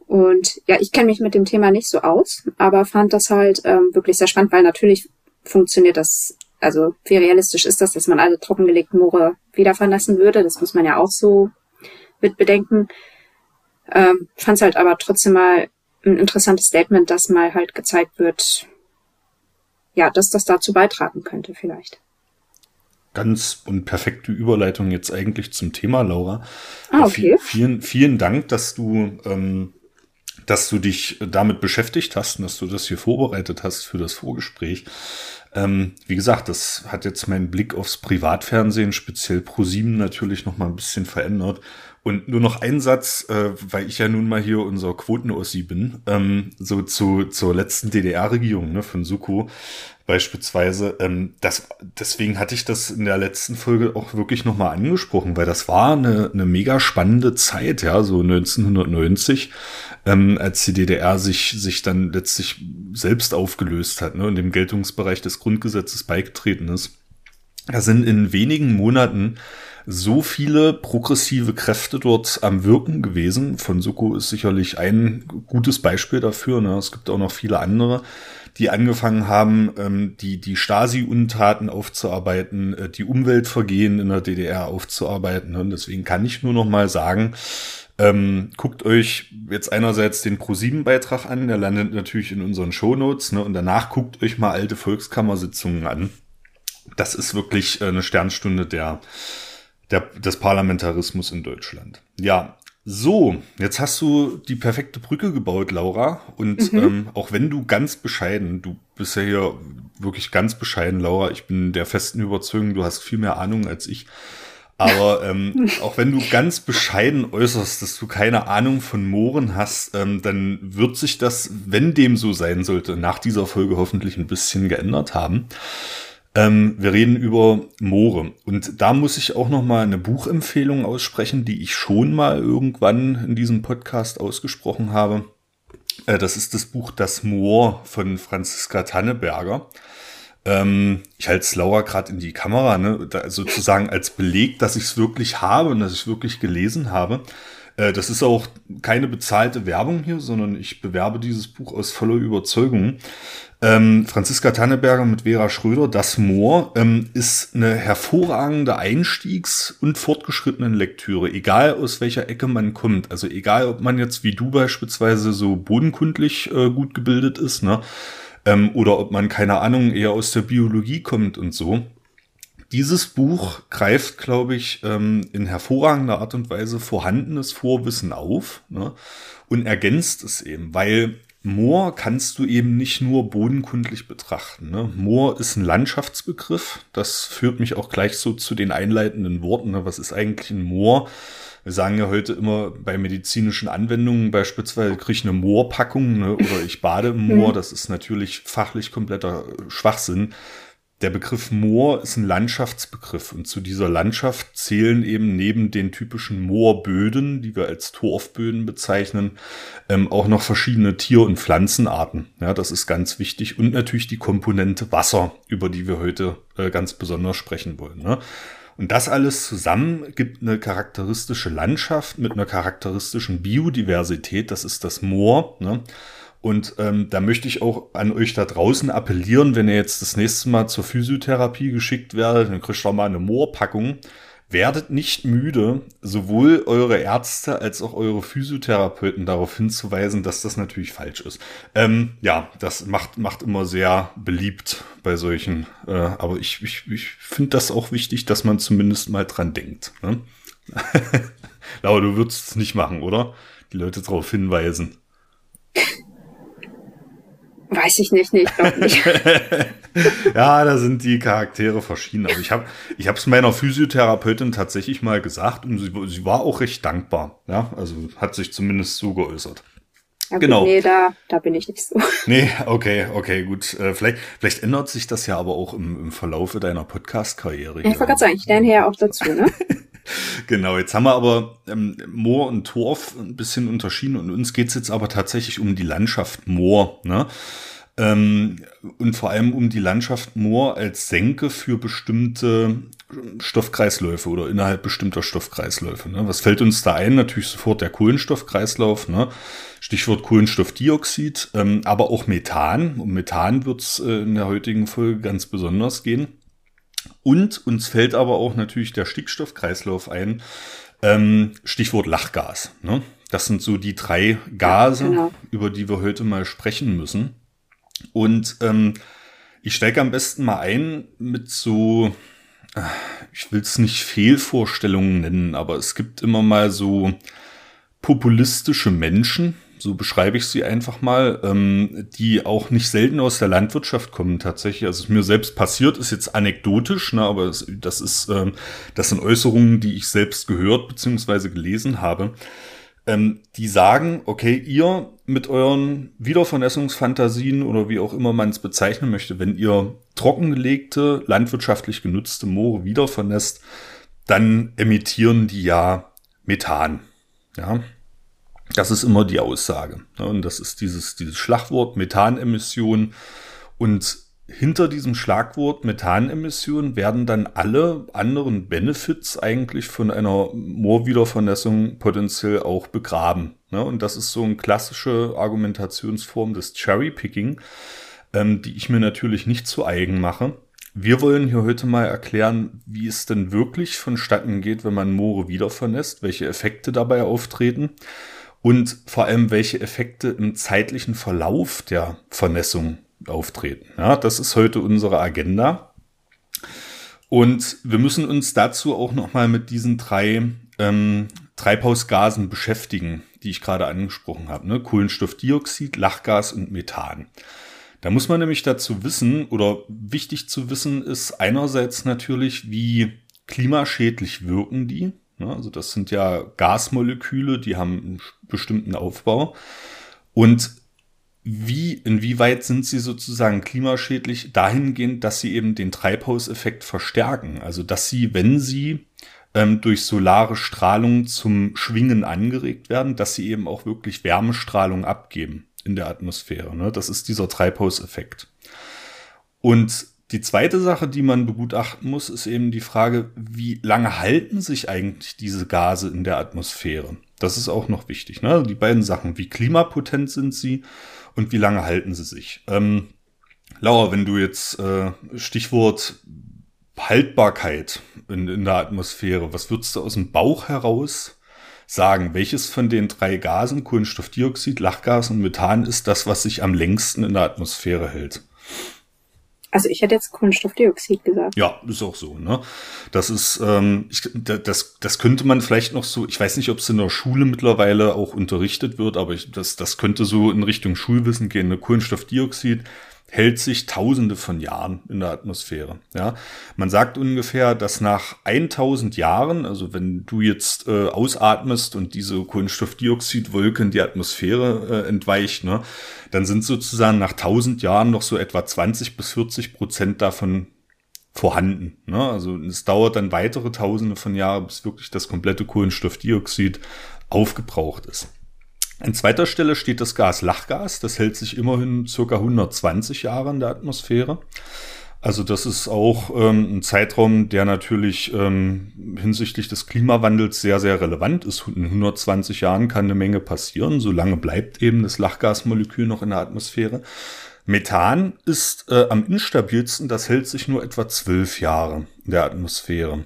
Und ja, ich kenne mich mit dem Thema nicht so aus, aber fand das halt ähm, wirklich sehr spannend, weil natürlich funktioniert das, also wie realistisch ist das, dass man alle trockengelegten Moore wieder verlassen würde. Das muss man ja auch so mit bedenken. Ähm, fand es halt aber trotzdem mal ein interessantes Statement, dass mal halt gezeigt wird, ja, dass das dazu beitragen könnte vielleicht. Ganz und perfekte Überleitung jetzt eigentlich zum Thema, Laura. Ah, okay. Vielen, vielen Dank, dass du ähm, dass du dich damit beschäftigt hast und dass du das hier vorbereitet hast für das Vorgespräch. Ähm, wie gesagt, das hat jetzt meinen Blick aufs Privatfernsehen, speziell Pro7 natürlich noch mal ein bisschen verändert. Und nur noch ein Satz, äh, weil ich ja nun mal hier unser Quotenossi bin, ähm, so zu, zur letzten DDR-Regierung ne, von Suko beispielsweise. Ähm, das, deswegen hatte ich das in der letzten Folge auch wirklich nochmal angesprochen, weil das war eine, eine mega spannende Zeit, ja, so 1990, ähm, als die DDR sich, sich dann letztlich selbst aufgelöst hat ne, und dem Geltungsbereich des Grundgesetzes beigetreten ist. Da sind in wenigen Monaten so viele progressive Kräfte dort am Wirken gewesen. Von Soko ist sicherlich ein gutes Beispiel dafür. Ne? Es gibt auch noch viele andere, die angefangen haben, ähm, die, die Stasi-Untaten aufzuarbeiten, äh, die Umweltvergehen in der DDR aufzuarbeiten. Ne? Und deswegen kann ich nur noch mal sagen, ähm, guckt euch jetzt einerseits den Pro7-Beitrag an, der landet natürlich in unseren Shownotes, ne? und danach guckt euch mal alte Volkskammersitzungen an. Das ist wirklich eine Sternstunde der der, des Parlamentarismus in Deutschland. Ja, so, jetzt hast du die perfekte Brücke gebaut, Laura. Und mhm. ähm, auch wenn du ganz bescheiden, du bist ja hier wirklich ganz bescheiden, Laura, ich bin der festen Überzeugung, du hast viel mehr Ahnung als ich. Aber ähm, auch wenn du ganz bescheiden äußerst, dass du keine Ahnung von Mooren hast, ähm, dann wird sich das, wenn dem so sein sollte, nach dieser Folge hoffentlich ein bisschen geändert haben. Ähm, wir reden über Moore. Und da muss ich auch noch mal eine Buchempfehlung aussprechen, die ich schon mal irgendwann in diesem Podcast ausgesprochen habe. Äh, das ist das Buch Das Moor von Franziska Tanneberger. Ähm, ich halte es lauer gerade in die Kamera, ne? da, sozusagen als Beleg, dass ich es wirklich habe und dass ich wirklich gelesen habe. Äh, das ist auch keine bezahlte Werbung hier, sondern ich bewerbe dieses Buch aus voller Überzeugung. Ähm, Franziska Tanneberger mit Vera Schröder, Das Moor, ähm, ist eine hervorragende Einstiegs- und fortgeschrittenen Lektüre, egal aus welcher Ecke man kommt. Also egal, ob man jetzt wie du beispielsweise so bodenkundlich äh, gut gebildet ist, ne? Ähm, oder ob man, keine Ahnung, eher aus der Biologie kommt und so. Dieses Buch greift, glaube ich, ähm, in hervorragender Art und Weise vorhandenes Vorwissen auf ne? und ergänzt es eben, weil Moor kannst du eben nicht nur bodenkundlich betrachten. Ne? Moor ist ein Landschaftsbegriff. Das führt mich auch gleich so zu den einleitenden Worten. Ne? Was ist eigentlich ein Moor? Wir sagen ja heute immer bei medizinischen Anwendungen beispielsweise kriege ich eine Moorpackung ne? oder ich bade im Moor. Das ist natürlich fachlich kompletter Schwachsinn der Begriff Moor ist ein Landschaftsbegriff und zu dieser Landschaft zählen eben neben den typischen Moorböden, die wir als Torfböden bezeichnen, ähm, auch noch verschiedene Tier- und Pflanzenarten. Ja, das ist ganz wichtig und natürlich die Komponente Wasser, über die wir heute äh, ganz besonders sprechen wollen. Ne? Und das alles zusammen gibt eine charakteristische Landschaft mit einer charakteristischen Biodiversität. Das ist das Moor. Ne? Und ähm, da möchte ich auch an euch da draußen appellieren, wenn ihr jetzt das nächste Mal zur Physiotherapie geschickt werdet, dann kriegt ihr mal eine Moorpackung. Werdet nicht müde, sowohl eure Ärzte als auch eure Physiotherapeuten darauf hinzuweisen, dass das natürlich falsch ist. Ähm, ja, das macht, macht immer sehr beliebt bei solchen. Äh, aber ich, ich, ich finde das auch wichtig, dass man zumindest mal dran denkt. Ne? Laura, du würdest es nicht machen, oder? Die Leute darauf hinweisen. Weiß ich nicht, nee, ich glaube nicht. ja, da sind die Charaktere verschieden. Aber ich habe ich es meiner Physiotherapeutin tatsächlich mal gesagt und sie, sie war auch recht dankbar. Ja, also hat sich zumindest so geäußert. Ja, genau. nee, da, da bin ich nicht so. Nee, okay, okay, gut. Äh, vielleicht, vielleicht ändert sich das ja aber auch im, im Verlaufe deiner Podcast-Karriere. Ja, ich wollte gerade sagen, ich lerne ja auch dazu, ne? genau, jetzt haben wir aber ähm, Moor und Torf ein bisschen unterschieden und uns geht's jetzt aber tatsächlich um die Landschaft Moor. Ne? Ähm, und vor allem um die Landschaft Moor als Senke für bestimmte Stoffkreisläufe oder innerhalb bestimmter Stoffkreisläufe. Ne? Was fällt uns da ein? Natürlich sofort der Kohlenstoffkreislauf. Ne? Stichwort Kohlenstoffdioxid, ähm, aber auch Methan. Um Methan wird's äh, in der heutigen Folge ganz besonders gehen. Und uns fällt aber auch natürlich der Stickstoffkreislauf ein. Ähm, Stichwort Lachgas. Ne? Das sind so die drei Gase, ja, genau. über die wir heute mal sprechen müssen. Und ähm, ich steige am besten mal ein mit so, äh, ich will es nicht Fehlvorstellungen nennen, aber es gibt immer mal so populistische Menschen, so beschreibe ich sie einfach mal, ähm, die auch nicht selten aus der Landwirtschaft kommen tatsächlich. Also es mir selbst passiert, ist jetzt anekdotisch, ne, aber es, das ist, ähm, das sind Äußerungen, die ich selbst gehört bzw. gelesen habe. Ähm, die sagen, okay, ihr mit euren Wiedervernässungsfantasien oder wie auch immer man es bezeichnen möchte, wenn ihr trockengelegte, landwirtschaftlich genutzte Moore wiedervernässt, dann emittieren die ja Methan. Ja, das ist immer die Aussage. Und das ist dieses, dieses Schlagwort Methanemission. Und hinter diesem Schlagwort Methanemission werden dann alle anderen Benefits eigentlich von einer Moorwiedervernässung potenziell auch begraben. Und das ist so eine klassische Argumentationsform des Cherry-Picking, ähm, die ich mir natürlich nicht zu eigen mache. Wir wollen hier heute mal erklären, wie es denn wirklich vonstatten geht, wenn man Moore wiedervernässt, welche Effekte dabei auftreten und vor allem, welche Effekte im zeitlichen Verlauf der Vernässung auftreten. Ja, das ist heute unsere Agenda. Und wir müssen uns dazu auch nochmal mit diesen drei ähm, Treibhausgasen beschäftigen, die ich gerade angesprochen habe. Ne? Kohlenstoffdioxid, Lachgas und Methan. Da muss man nämlich dazu wissen, oder wichtig zu wissen ist einerseits natürlich, wie klimaschädlich wirken die. Ne? Also das sind ja Gasmoleküle, die haben einen bestimmten Aufbau. Und wie, inwieweit sind sie sozusagen klimaschädlich dahingehend, dass sie eben den Treibhauseffekt verstärken? Also dass sie, wenn sie ähm, durch solare Strahlung zum Schwingen angeregt werden, dass sie eben auch wirklich Wärmestrahlung abgeben in der Atmosphäre. Ne? Das ist dieser Treibhauseffekt. Und die zweite Sache, die man begutachten muss, ist eben die Frage, wie lange halten sich eigentlich diese Gase in der Atmosphäre? Das ist auch noch wichtig. Ne? Die beiden Sachen, wie klimapotent sind sie und wie lange halten sie sich? Ähm, Laura, wenn du jetzt äh, Stichwort Haltbarkeit in, in der Atmosphäre, was würdest du aus dem Bauch heraus sagen, welches von den drei Gasen, Kohlenstoffdioxid, Lachgas und Methan, ist das, was sich am längsten in der Atmosphäre hält? Also ich hätte jetzt Kohlenstoffdioxid gesagt. Ja, ist auch so. Ne? Das ist, ähm, ich, das, das könnte man vielleicht noch so. Ich weiß nicht, ob es in der Schule mittlerweile auch unterrichtet wird, aber ich, das, das könnte so in Richtung Schulwissen gehen. Ne? Kohlenstoffdioxid hält sich tausende von Jahren in der Atmosphäre. Ja, man sagt ungefähr, dass nach 1000 Jahren, also wenn du jetzt äh, ausatmest und diese Kohlenstoffdioxidwolke in die Atmosphäre äh, entweicht, ne, dann sind sozusagen nach 1000 Jahren noch so etwa 20 bis 40 Prozent davon vorhanden. Ne? Also es dauert dann weitere Tausende von Jahren, bis wirklich das komplette Kohlenstoffdioxid aufgebraucht ist. An zweiter Stelle steht das Gas Lachgas. Das hält sich immerhin circa 120 Jahre in der Atmosphäre. Also das ist auch ähm, ein Zeitraum, der natürlich ähm, hinsichtlich des Klimawandels sehr, sehr relevant ist. In 120 Jahren kann eine Menge passieren. Solange bleibt eben das Lachgasmolekül noch in der Atmosphäre. Methan ist äh, am instabilsten. Das hält sich nur etwa zwölf Jahre in der Atmosphäre.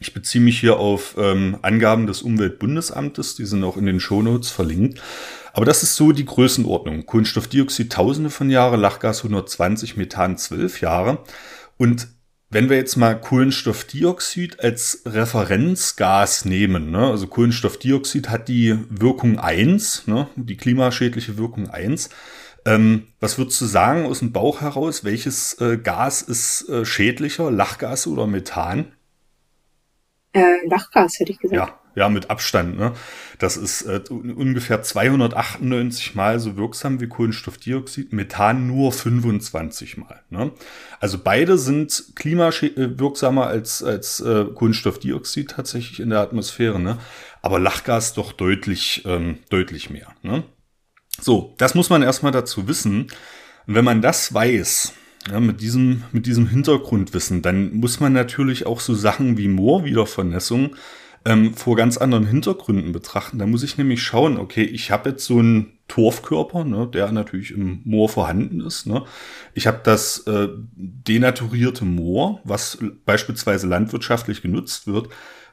Ich beziehe mich hier auf ähm, Angaben des Umweltbundesamtes, die sind auch in den Shownotes verlinkt. Aber das ist so die Größenordnung. Kohlenstoffdioxid tausende von Jahre, Lachgas 120, Methan 12 Jahre. Und wenn wir jetzt mal Kohlenstoffdioxid als Referenzgas nehmen, ne, also Kohlenstoffdioxid hat die Wirkung 1, ne, die klimaschädliche Wirkung 1. Ähm, was würdest du sagen aus dem Bauch heraus? Welches äh, Gas ist äh, schädlicher, Lachgas oder Methan? Äh, Lachgas, hätte ich gesagt. Ja, ja, mit Abstand. Ne? Das ist äh, ungefähr 298 Mal so wirksam wie Kohlenstoffdioxid, Methan nur 25 Mal. Ne? Also beide sind klimawirksamer als, als äh, Kohlenstoffdioxid tatsächlich in der Atmosphäre. Ne? Aber Lachgas doch deutlich, ähm, deutlich mehr. Ne? So, das muss man erstmal dazu wissen. Und wenn man das weiß, ja, mit diesem, mit diesem Hintergrundwissen, dann muss man natürlich auch so Sachen wie Moorwiedervernässung ähm, vor ganz anderen Hintergründen betrachten. Da muss ich nämlich schauen, okay, ich habe jetzt so einen Torfkörper, ne, der natürlich im Moor vorhanden ist. Ne. Ich habe das äh, denaturierte Moor, was beispielsweise landwirtschaftlich genutzt wird.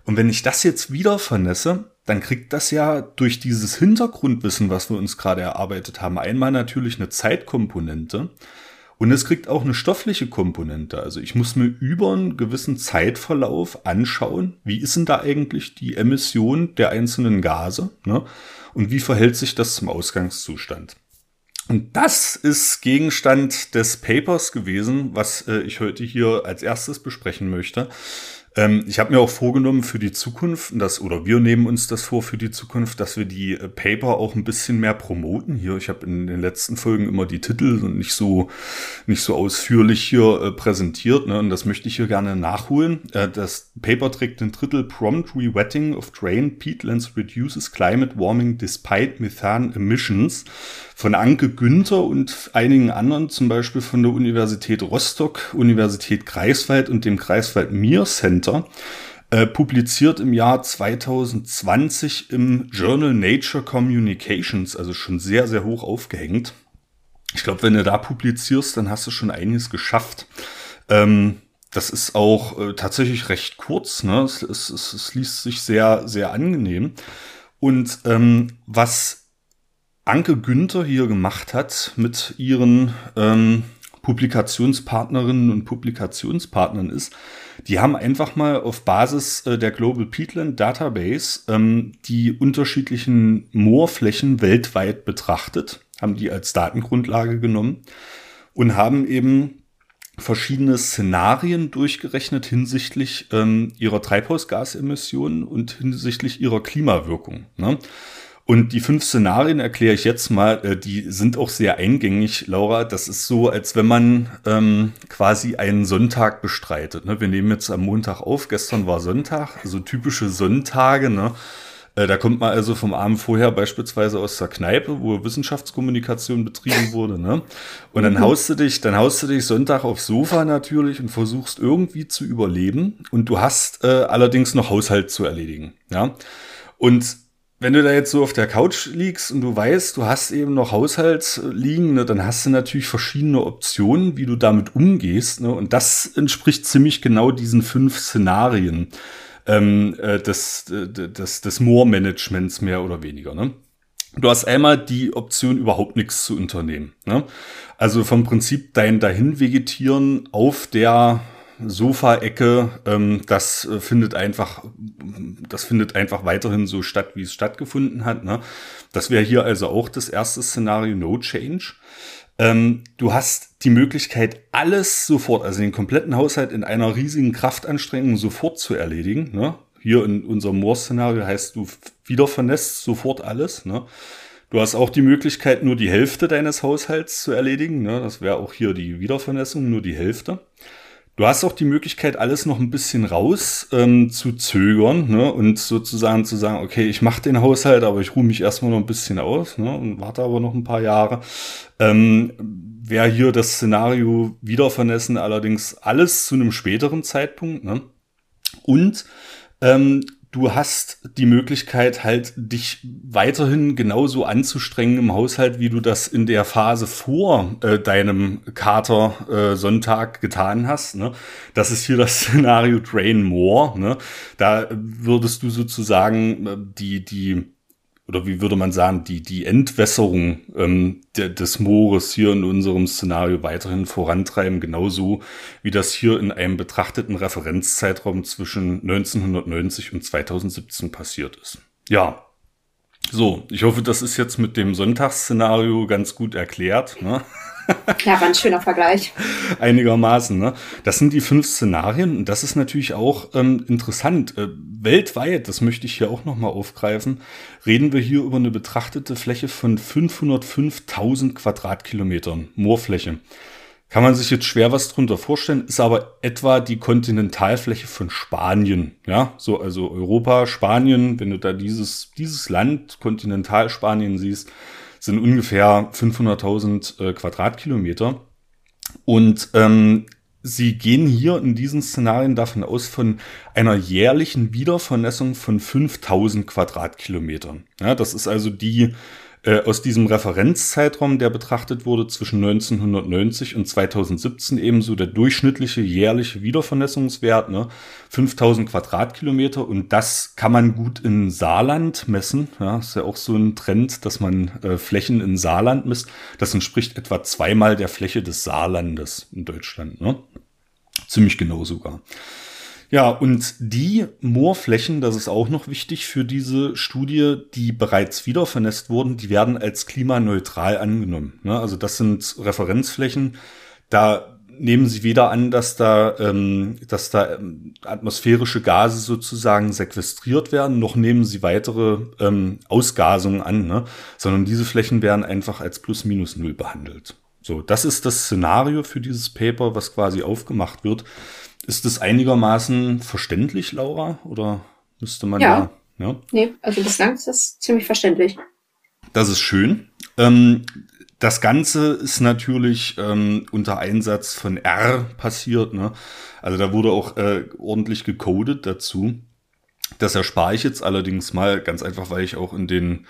Und wenn ich das jetzt wieder vernässe, dann kriegt das ja durch dieses Hintergrundwissen, was wir uns gerade erarbeitet haben, einmal natürlich eine Zeitkomponente. Und es kriegt auch eine stoffliche Komponente. Also ich muss mir über einen gewissen Zeitverlauf anschauen, wie ist denn da eigentlich die Emission der einzelnen Gase ne? und wie verhält sich das zum Ausgangszustand. Und das ist Gegenstand des Papers gewesen, was äh, ich heute hier als erstes besprechen möchte. Ähm, ich habe mir auch vorgenommen für die Zukunft, dass, oder wir nehmen uns das vor für die Zukunft, dass wir die äh, Paper auch ein bisschen mehr promoten hier. Ich habe in den letzten Folgen immer die Titel nicht so, nicht so ausführlich hier äh, präsentiert, ne? und das möchte ich hier gerne nachholen. Äh, das Paper trägt den Titel Prompt Rewetting of Drain Peatlands Reduces Climate Warming Despite Methane Emissions von Anke Günther und einigen anderen, zum Beispiel von der Universität Rostock, Universität Greifswald und dem Greifswald Mir Center, äh, publiziert im Jahr 2020 im Journal Nature Communications, also schon sehr, sehr hoch aufgehängt. Ich glaube, wenn du da publizierst, dann hast du schon einiges geschafft. Ähm, das ist auch äh, tatsächlich recht kurz. Ne? Es, es, es, liest sich sehr, sehr angenehm. Und ähm, was Anke Günther hier gemacht hat mit ihren ähm, Publikationspartnerinnen und Publikationspartnern ist, die haben einfach mal auf Basis äh, der Global Peatland Database ähm, die unterschiedlichen Moorflächen weltweit betrachtet, haben die als Datengrundlage genommen und haben eben verschiedene Szenarien durchgerechnet hinsichtlich ähm, ihrer Treibhausgasemissionen und hinsichtlich ihrer Klimawirkung. Ne? Und die fünf Szenarien erkläre ich jetzt mal, äh, die sind auch sehr eingängig, Laura. Das ist so, als wenn man ähm, quasi einen Sonntag bestreitet. Ne? Wir nehmen jetzt am Montag auf, gestern war Sonntag, so also typische Sonntage. Ne? Äh, da kommt man also vom Abend vorher beispielsweise aus der Kneipe, wo Wissenschaftskommunikation betrieben wurde, ne? Und dann mhm. haust du dich, dann haust du dich Sonntag aufs Sofa natürlich und versuchst irgendwie zu überleben. Und du hast äh, allerdings noch Haushalt zu erledigen, ja? Und wenn du da jetzt so auf der Couch liegst und du weißt, du hast eben noch Haushalt liegen, ne, dann hast du natürlich verschiedene Optionen, wie du damit umgehst. Ne, und das entspricht ziemlich genau diesen fünf Szenarien ähm, äh, des, des, des Moor-Managements mehr oder weniger. Ne? Du hast einmal die Option, überhaupt nichts zu unternehmen. Ne? Also vom Prinzip dein dahin vegetieren auf der Sofa-Ecke, ähm, das äh, findet einfach, das findet einfach weiterhin so statt, wie es stattgefunden hat. Ne? Das wäre hier also auch das erste Szenario, No Change. Ähm, du hast die Möglichkeit, alles sofort, also den kompletten Haushalt in einer riesigen Kraftanstrengung sofort zu erledigen. Ne? Hier in unserem Moor-Szenario heißt du wieder vernässt sofort alles. Ne? Du hast auch die Möglichkeit, nur die Hälfte deines Haushalts zu erledigen. Ne? Das wäre auch hier die Wiedervernässung, nur die Hälfte. Du hast auch die Möglichkeit, alles noch ein bisschen raus ähm, zu zögern ne? und sozusagen zu sagen, okay, ich mache den Haushalt, aber ich ruhe mich erstmal noch ein bisschen aus ne? und warte aber noch ein paar Jahre. Ähm, Wäre hier das Szenario wieder vernässen, allerdings alles zu einem späteren Zeitpunkt. Ne? Und ähm, du hast die Möglichkeit halt dich weiterhin genauso anzustrengen im Haushalt, wie du das in der Phase vor äh, deinem Kater äh, Sonntag getan hast. Ne? Das ist hier das Szenario Drain More. Ne? Da würdest du sozusagen äh, die die oder wie würde man sagen, die, die Entwässerung ähm, de, des Moores hier in unserem Szenario weiterhin vorantreiben, genauso wie das hier in einem betrachteten Referenzzeitraum zwischen 1990 und 2017 passiert ist. Ja, so, ich hoffe, das ist jetzt mit dem Sonntagsszenario ganz gut erklärt. Ne? Ja, war ein schöner Vergleich. Einigermaßen, ne? Das sind die fünf Szenarien und das ist natürlich auch ähm, interessant. Äh, weltweit, das möchte ich hier auch nochmal aufgreifen, reden wir hier über eine betrachtete Fläche von 505.000 Quadratkilometern Moorfläche. Kann man sich jetzt schwer was drunter vorstellen, ist aber etwa die Kontinentalfläche von Spanien. Ja, so also Europa, Spanien, wenn du da dieses, dieses Land, Kontinentalspanien siehst, sind ungefähr 500.000 äh, Quadratkilometer. Und ähm, sie gehen hier in diesen Szenarien davon aus von einer jährlichen Wiedervernässung von 5000 Quadratkilometern. Ja, das ist also die äh, aus diesem Referenzzeitraum, der betrachtet wurde zwischen 1990 und 2017 ebenso der durchschnittliche jährliche Wiedervernässungswert, ne, 5000 Quadratkilometer und das kann man gut in Saarland messen. Ja, ist ja auch so ein Trend, dass man äh, Flächen in Saarland misst. Das entspricht etwa zweimal der Fläche des Saarlandes in Deutschland. Ne? Ziemlich genau sogar. Ja, und die Moorflächen, das ist auch noch wichtig für diese Studie, die bereits wieder vernässt wurden, die werden als klimaneutral angenommen. Ne? Also das sind Referenzflächen, da nehmen sie weder an, dass da, ähm, dass da ähm, atmosphärische Gase sozusagen sequestriert werden, noch nehmen sie weitere ähm, Ausgasungen an, ne? sondern diese Flächen werden einfach als Plus-Minus-Null behandelt. So, das ist das Szenario für dieses Paper, was quasi aufgemacht wird. Ist das einigermaßen verständlich, Laura? Oder müsste man ja. ja? ja? Nee, also bislang ist das ziemlich verständlich. Das ist schön. Ähm, das Ganze ist natürlich ähm, unter Einsatz von R passiert. Ne? Also da wurde auch äh, ordentlich gecodet dazu. Das erspare ich jetzt allerdings mal, ganz einfach, weil ich auch in den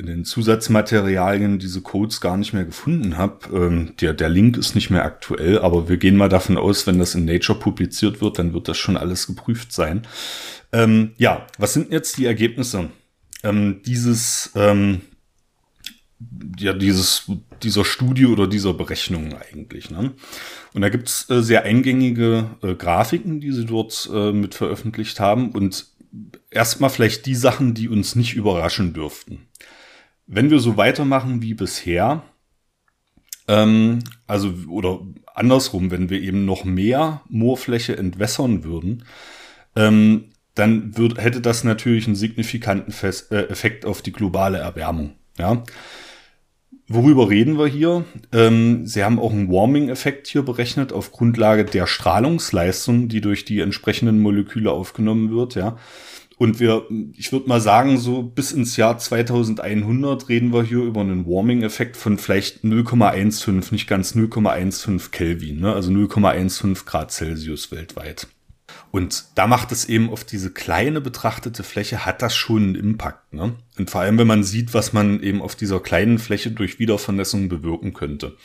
in den Zusatzmaterialien diese Codes gar nicht mehr gefunden habe. Ähm, der, der Link ist nicht mehr aktuell, aber wir gehen mal davon aus, wenn das in Nature publiziert wird, dann wird das schon alles geprüft sein. Ähm, ja, was sind jetzt die Ergebnisse ähm, dieses, ähm, ja, dieses, dieser Studie oder dieser Berechnung eigentlich? Ne? Und da gibt's äh, sehr eingängige äh, Grafiken, die sie dort äh, mit veröffentlicht haben und erstmal vielleicht die Sachen, die uns nicht überraschen dürften. Wenn wir so weitermachen wie bisher, ähm, also oder andersrum, wenn wir eben noch mehr Moorfläche entwässern würden, ähm, dann würd, hätte das natürlich einen signifikanten Fest, äh, Effekt auf die globale Erwärmung. Ja. Worüber reden wir hier? Ähm, Sie haben auch einen Warming-Effekt hier berechnet auf Grundlage der Strahlungsleistung, die durch die entsprechenden Moleküle aufgenommen wird. Ja. Und wir, ich würde mal sagen, so bis ins Jahr 2100 reden wir hier über einen Warming-Effekt von vielleicht 0,15, nicht ganz 0,15 Kelvin, ne? also 0,15 Grad Celsius weltweit. Und da macht es eben auf diese kleine betrachtete Fläche, hat das schon einen Impact. Ne? Und vor allem, wenn man sieht, was man eben auf dieser kleinen Fläche durch Wiedervernässung bewirken könnte.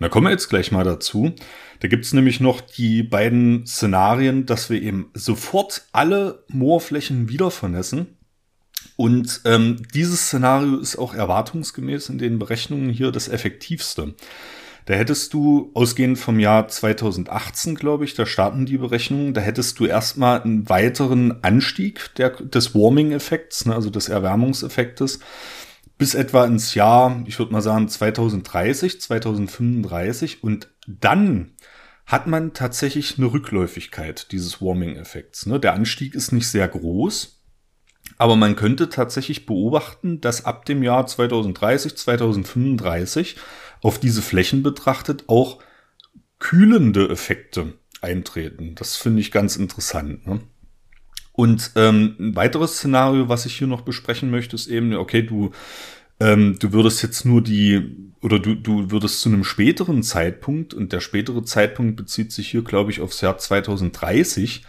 Da kommen wir jetzt gleich mal dazu. Da gibt's nämlich noch die beiden Szenarien, dass wir eben sofort alle Moorflächen wiedervernässen. Und ähm, dieses Szenario ist auch erwartungsgemäß in den Berechnungen hier das effektivste. Da hättest du, ausgehend vom Jahr 2018, glaube ich, da starten die Berechnungen, da hättest du erstmal einen weiteren Anstieg der, des Warming-Effekts, ne, also des Erwärmungseffektes, bis etwa ins Jahr, ich würde mal sagen, 2030, 2035 und dann hat man tatsächlich eine Rückläufigkeit dieses Warming-Effekts. Ne? Der Anstieg ist nicht sehr groß, aber man könnte tatsächlich beobachten, dass ab dem Jahr 2030, 2035 auf diese Flächen betrachtet auch kühlende Effekte eintreten. Das finde ich ganz interessant. Ne? Und ähm, ein weiteres Szenario, was ich hier noch besprechen möchte, ist eben, okay, du, ähm, du würdest jetzt nur die, oder du, du würdest zu einem späteren Zeitpunkt, und der spätere Zeitpunkt bezieht sich hier, glaube ich, aufs Jahr 2030,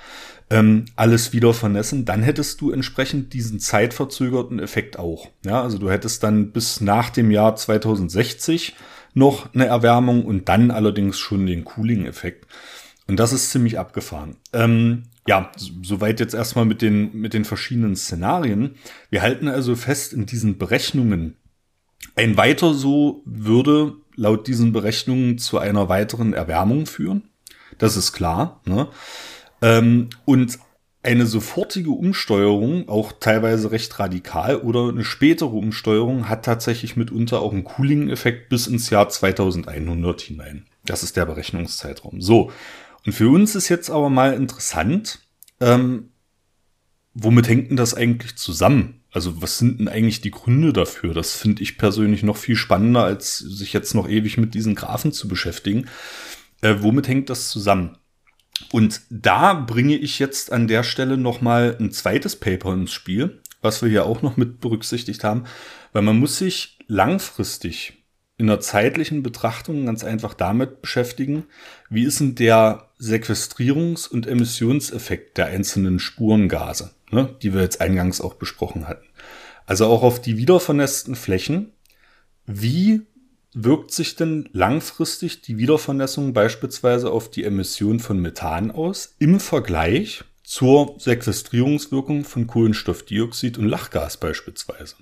ähm, alles wieder vernässen, dann hättest du entsprechend diesen zeitverzögerten Effekt auch. Ja, also du hättest dann bis nach dem Jahr 2060 noch eine Erwärmung und dann allerdings schon den Cooling-Effekt. Und das ist ziemlich abgefahren. Ähm, ja, soweit jetzt erstmal mit den, mit den verschiedenen Szenarien. Wir halten also fest in diesen Berechnungen. Ein weiter so würde laut diesen Berechnungen zu einer weiteren Erwärmung führen. Das ist klar. Ne? Ähm, und eine sofortige Umsteuerung, auch teilweise recht radikal, oder eine spätere Umsteuerung hat tatsächlich mitunter auch einen Cooling-Effekt bis ins Jahr 2100 hinein. Das ist der Berechnungszeitraum. So. Und für uns ist jetzt aber mal interessant, ähm, womit hängt denn das eigentlich zusammen? Also was sind denn eigentlich die Gründe dafür? Das finde ich persönlich noch viel spannender, als sich jetzt noch ewig mit diesen Graphen zu beschäftigen. Äh, womit hängt das zusammen? Und da bringe ich jetzt an der Stelle nochmal ein zweites Paper ins Spiel, was wir hier auch noch mit berücksichtigt haben, weil man muss sich langfristig in der zeitlichen Betrachtung ganz einfach damit beschäftigen, wie ist denn der Sequestrierungs- und Emissionseffekt der einzelnen Spurengase, ne, die wir jetzt eingangs auch besprochen hatten. Also auch auf die wiedervernässten Flächen, wie wirkt sich denn langfristig die Wiedervernässung beispielsweise auf die Emission von Methan aus im Vergleich zur Sequestrierungswirkung von Kohlenstoffdioxid und Lachgas beispielsweise?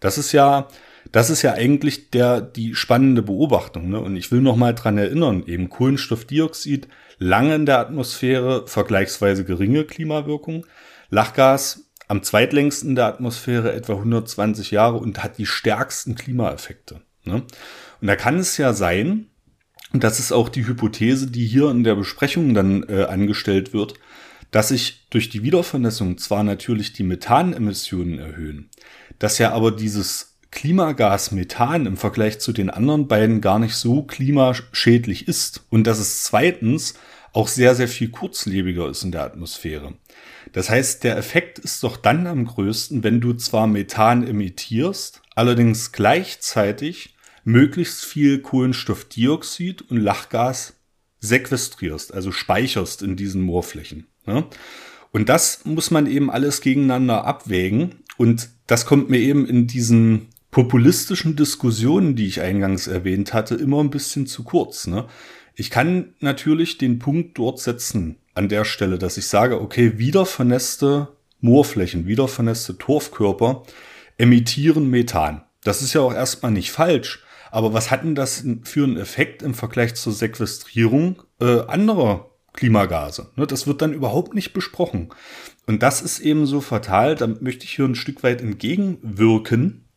Das ist ja, das ist ja eigentlich der, die spannende Beobachtung. Ne? Und ich will noch mal dran erinnern, eben Kohlenstoffdioxid lange in der Atmosphäre, vergleichsweise geringe Klimawirkung. Lachgas am zweitlängsten in der Atmosphäre, etwa 120 Jahre und hat die stärksten Klimaeffekte. Ne? Und da kann es ja sein, und das ist auch die Hypothese, die hier in der Besprechung dann äh, angestellt wird, dass sich durch die Wiedervernässung zwar natürlich die Methanemissionen erhöhen, dass ja aber dieses Klimagas Methan im Vergleich zu den anderen beiden gar nicht so klimaschädlich ist und dass es zweitens auch sehr, sehr viel kurzlebiger ist in der Atmosphäre. Das heißt, der Effekt ist doch dann am größten, wenn du zwar Methan emittierst, allerdings gleichzeitig möglichst viel Kohlenstoffdioxid und Lachgas sequestrierst, also speicherst in diesen Moorflächen. Ja? Und das muss man eben alles gegeneinander abwägen. Und das kommt mir eben in diesen populistischen Diskussionen, die ich eingangs erwähnt hatte, immer ein bisschen zu kurz. Ne? Ich kann natürlich den Punkt dort setzen, an der Stelle, dass ich sage, okay, wieder vernässte Moorflächen, wieder vernässte Torfkörper emittieren Methan. Das ist ja auch erstmal nicht falsch. Aber was hat denn das für einen Effekt im Vergleich zur Sequestrierung äh, anderer Klimagase? Ne, das wird dann überhaupt nicht besprochen. Und das ist eben so fatal. Da möchte ich hier ein Stück weit entgegenwirken.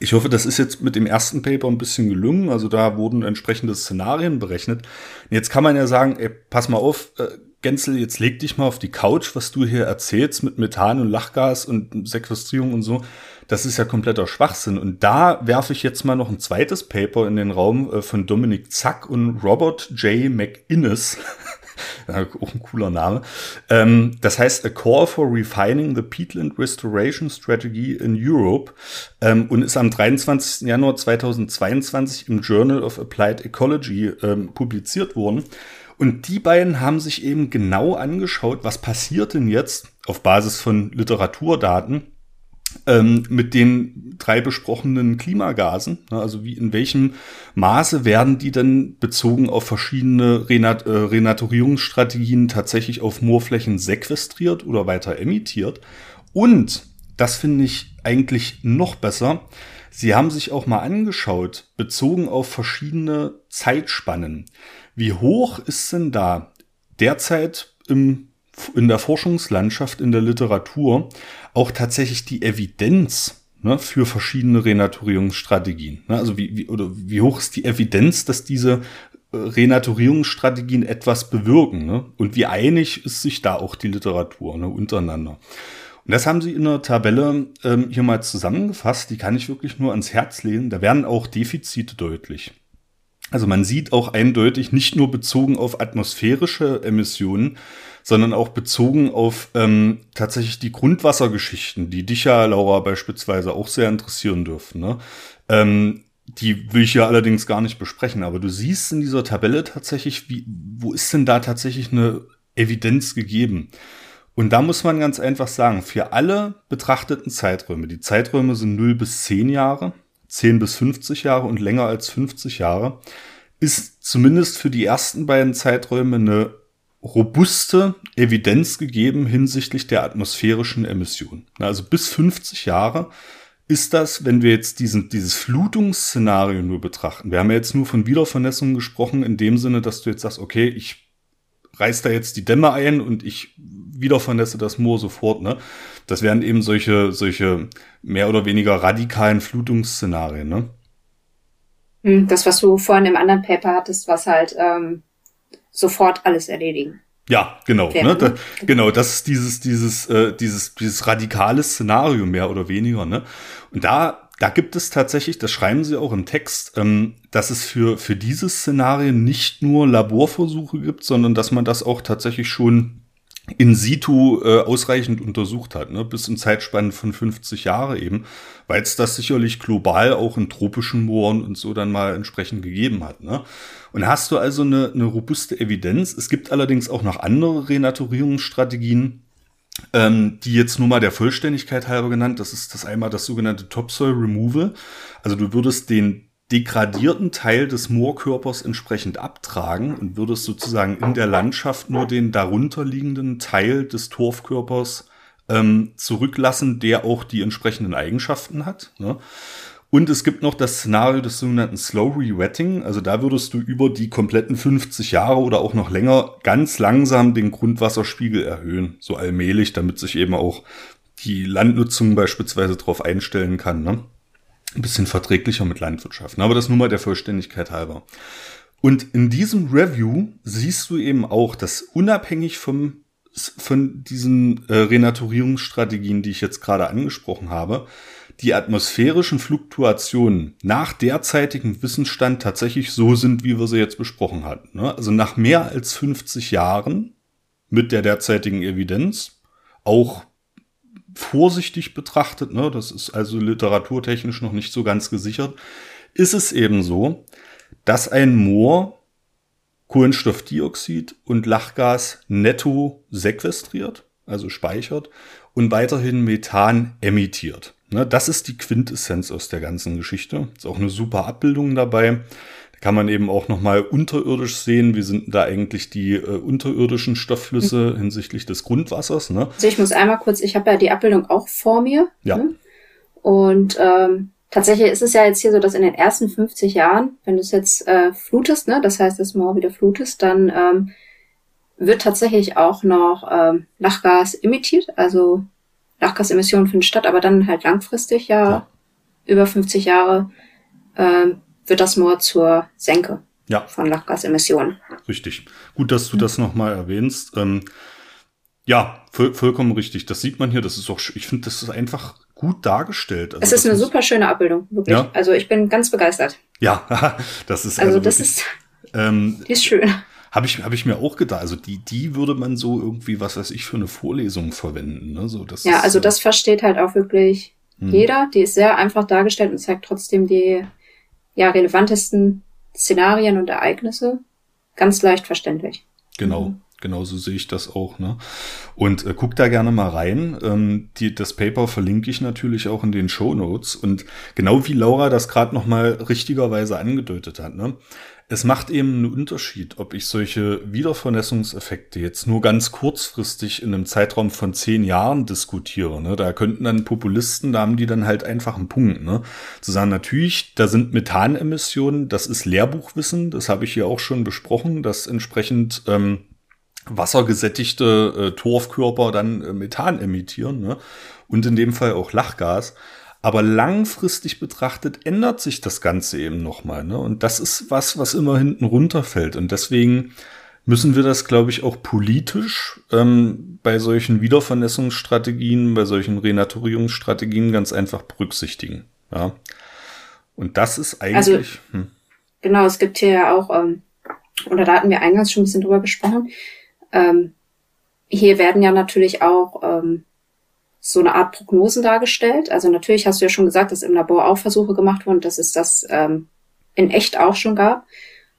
Ich hoffe, das ist jetzt mit dem ersten Paper ein bisschen gelungen. Also da wurden entsprechende Szenarien berechnet. Jetzt kann man ja sagen, ey, pass mal auf, äh, Gänzel, jetzt leg dich mal auf die Couch, was du hier erzählst mit Methan und Lachgas und Sequestrierung und so. Das ist ja kompletter Schwachsinn. Und da werfe ich jetzt mal noch ein zweites Paper in den Raum äh, von Dominik Zack und Robert J. McInnes. auch ein cooler Name. Ähm, das heißt A Call for Refining the Peatland Restoration Strategy in Europe ähm, und ist am 23. Januar 2022 im Journal of Applied Ecology ähm, publiziert worden. Und die beiden haben sich eben genau angeschaut, was passiert denn jetzt auf Basis von Literaturdaten ähm, mit den drei besprochenen Klimagasen. Also wie in welchem Maße werden die denn bezogen auf verschiedene Renat äh, Renaturierungsstrategien tatsächlich auf Moorflächen sequestriert oder weiter emittiert? Und das finde ich eigentlich noch besser. Sie haben sich auch mal angeschaut, bezogen auf verschiedene Zeitspannen. Wie hoch ist denn da derzeit im, in der Forschungslandschaft, in der Literatur auch tatsächlich die Evidenz ne, für verschiedene Renaturierungsstrategien? Ne, also wie, wie, oder wie hoch ist die Evidenz, dass diese äh, Renaturierungsstrategien etwas bewirken? Ne? Und wie einig ist sich da auch die Literatur ne, untereinander? Und das haben sie in der Tabelle ähm, hier mal zusammengefasst. Die kann ich wirklich nur ans Herz legen. Da werden auch Defizite deutlich. Also man sieht auch eindeutig, nicht nur bezogen auf atmosphärische Emissionen, sondern auch bezogen auf ähm, tatsächlich die Grundwassergeschichten, die dich ja, Laura, beispielsweise auch sehr interessieren dürfen. Ne? Ähm, die will ich ja allerdings gar nicht besprechen, aber du siehst in dieser Tabelle tatsächlich, wie, wo ist denn da tatsächlich eine Evidenz gegeben? Und da muss man ganz einfach sagen, für alle betrachteten Zeiträume, die Zeiträume sind 0 bis 10 Jahre, 10 bis 50 Jahre und länger als 50 Jahre, ist zumindest für die ersten beiden Zeiträume eine robuste Evidenz gegeben hinsichtlich der atmosphärischen Emission. Also bis 50 Jahre ist das, wenn wir jetzt diesen, dieses Flutungsszenario nur betrachten. Wir haben ja jetzt nur von Wiedervernässung gesprochen, in dem Sinne, dass du jetzt sagst, okay, ich reiß da jetzt die Dämme ein und ich wieder vernässe das Moor sofort. Ne? Das wären eben solche, solche mehr oder weniger radikalen Flutungsszenarien. Ne? Hm, das, was du vorhin im anderen Paper hattest, was halt ähm, sofort alles erledigen. Ja, genau. Ne? Da, genau, das ist dieses, dieses, äh, dieses, dieses radikale Szenario mehr oder weniger. Ne? Und da, da gibt es tatsächlich, das schreiben sie auch im Text, ähm, dass es für, für diese Szenarien nicht nur Laborversuche gibt, sondern dass man das auch tatsächlich schon in situ äh, ausreichend untersucht hat, ne? bis in Zeitspannen von 50 Jahre eben, weil es das sicherlich global auch in tropischen Mooren und so dann mal entsprechend gegeben hat. Ne? Und hast du also eine, eine robuste Evidenz. Es gibt allerdings auch noch andere Renaturierungsstrategien, ähm, die jetzt nur mal der Vollständigkeit halber genannt. Das ist das einmal das sogenannte Topsoil Removal. Also du würdest den degradierten Teil des Moorkörpers entsprechend abtragen und würdest sozusagen in der Landschaft nur den darunterliegenden Teil des Torfkörpers ähm, zurücklassen, der auch die entsprechenden Eigenschaften hat. Ne? Und es gibt noch das Szenario des sogenannten Slow Rewetting. Also da würdest du über die kompletten 50 Jahre oder auch noch länger ganz langsam den Grundwasserspiegel erhöhen. So allmählich, damit sich eben auch die Landnutzung beispielsweise darauf einstellen kann. Ne? Ein bisschen verträglicher mit Landwirtschaft. Aber das nur mal der Vollständigkeit halber. Und in diesem Review siehst du eben auch, dass unabhängig vom, von diesen äh, Renaturierungsstrategien, die ich jetzt gerade angesprochen habe, die atmosphärischen Fluktuationen nach derzeitigem Wissensstand tatsächlich so sind, wie wir sie jetzt besprochen hatten. Ne? Also nach mehr als 50 Jahren mit der derzeitigen Evidenz, auch vorsichtig betrachtet, ne, das ist also literaturtechnisch noch nicht so ganz gesichert, ist es eben so, dass ein Moor Kohlenstoffdioxid und Lachgas netto sequestriert, also speichert und weiterhin Methan emittiert. Ne, das ist die Quintessenz aus der ganzen Geschichte. Ist auch eine super Abbildung dabei kann man eben auch nochmal unterirdisch sehen, wie sind da eigentlich die äh, unterirdischen Stoffflüsse mhm. hinsichtlich des Grundwassers. Ne? Also ich muss einmal kurz, ich habe ja die Abbildung auch vor mir. Ja. Ne? Und ähm, tatsächlich ist es ja jetzt hier so, dass in den ersten 50 Jahren, wenn du es jetzt äh, flutest, ne, das heißt, das Moor wieder flutest, dann ähm, wird tatsächlich auch noch ähm, Lachgas emittiert, also Lachgasemissionen finden statt, aber dann halt langfristig ja, ja. über 50 Jahre ähm, wird das Moor zur Senke ja. von Lachgasemissionen. Richtig. Gut, dass du das nochmal erwähnst. Ähm, ja, voll, vollkommen richtig. Das sieht man hier. Das ist auch, ich finde, das ist einfach gut dargestellt. Also es ist eine super schöne Abbildung, wirklich. Ja? Also ich bin ganz begeistert. Ja, das ist also, also das wirklich, ist, ähm, die ist schön. Habe ich, hab ich mir auch gedacht. Also die, die würde man so irgendwie, was weiß ich, für eine Vorlesung verwenden. Ne? So, das ja, ist, also das versteht halt auch wirklich hm. jeder. Die ist sehr einfach dargestellt und zeigt trotzdem die ja, relevantesten Szenarien und Ereignisse ganz leicht verständlich. Genau. Mhm. Genauso sehe ich das auch. Ne? Und äh, guck da gerne mal rein. Ähm, die, das Paper verlinke ich natürlich auch in den Show Notes. Und genau wie Laura das gerade noch mal richtigerweise angedeutet hat, ne? Es macht eben einen Unterschied, ob ich solche Wiedervernässungseffekte jetzt nur ganz kurzfristig in einem Zeitraum von zehn Jahren diskutiere. Ne? Da könnten dann Populisten, da haben die dann halt einfach einen Punkt. Ne? Zu sagen, natürlich, da sind Methanemissionen, das ist Lehrbuchwissen, das habe ich hier auch schon besprochen, dass entsprechend ähm, wassergesättigte äh, Torfkörper dann äh, Methan emittieren ne? und in dem Fall auch Lachgas. Aber langfristig betrachtet ändert sich das Ganze eben nochmal. Ne? Und das ist was, was immer hinten runterfällt. Und deswegen müssen wir das, glaube ich, auch politisch ähm, bei solchen Wiedervernässungsstrategien, bei solchen Renaturierungsstrategien ganz einfach berücksichtigen. Ja. Und das ist eigentlich. Also, hm. Genau, es gibt hier ja auch, ähm, oder da hatten wir eingangs schon ein bisschen drüber gesprochen. Ähm, hier werden ja natürlich auch ähm, so eine Art Prognosen dargestellt. Also natürlich hast du ja schon gesagt, dass im Labor auch Versuche gemacht wurden, dass es das ähm, in echt auch schon gab.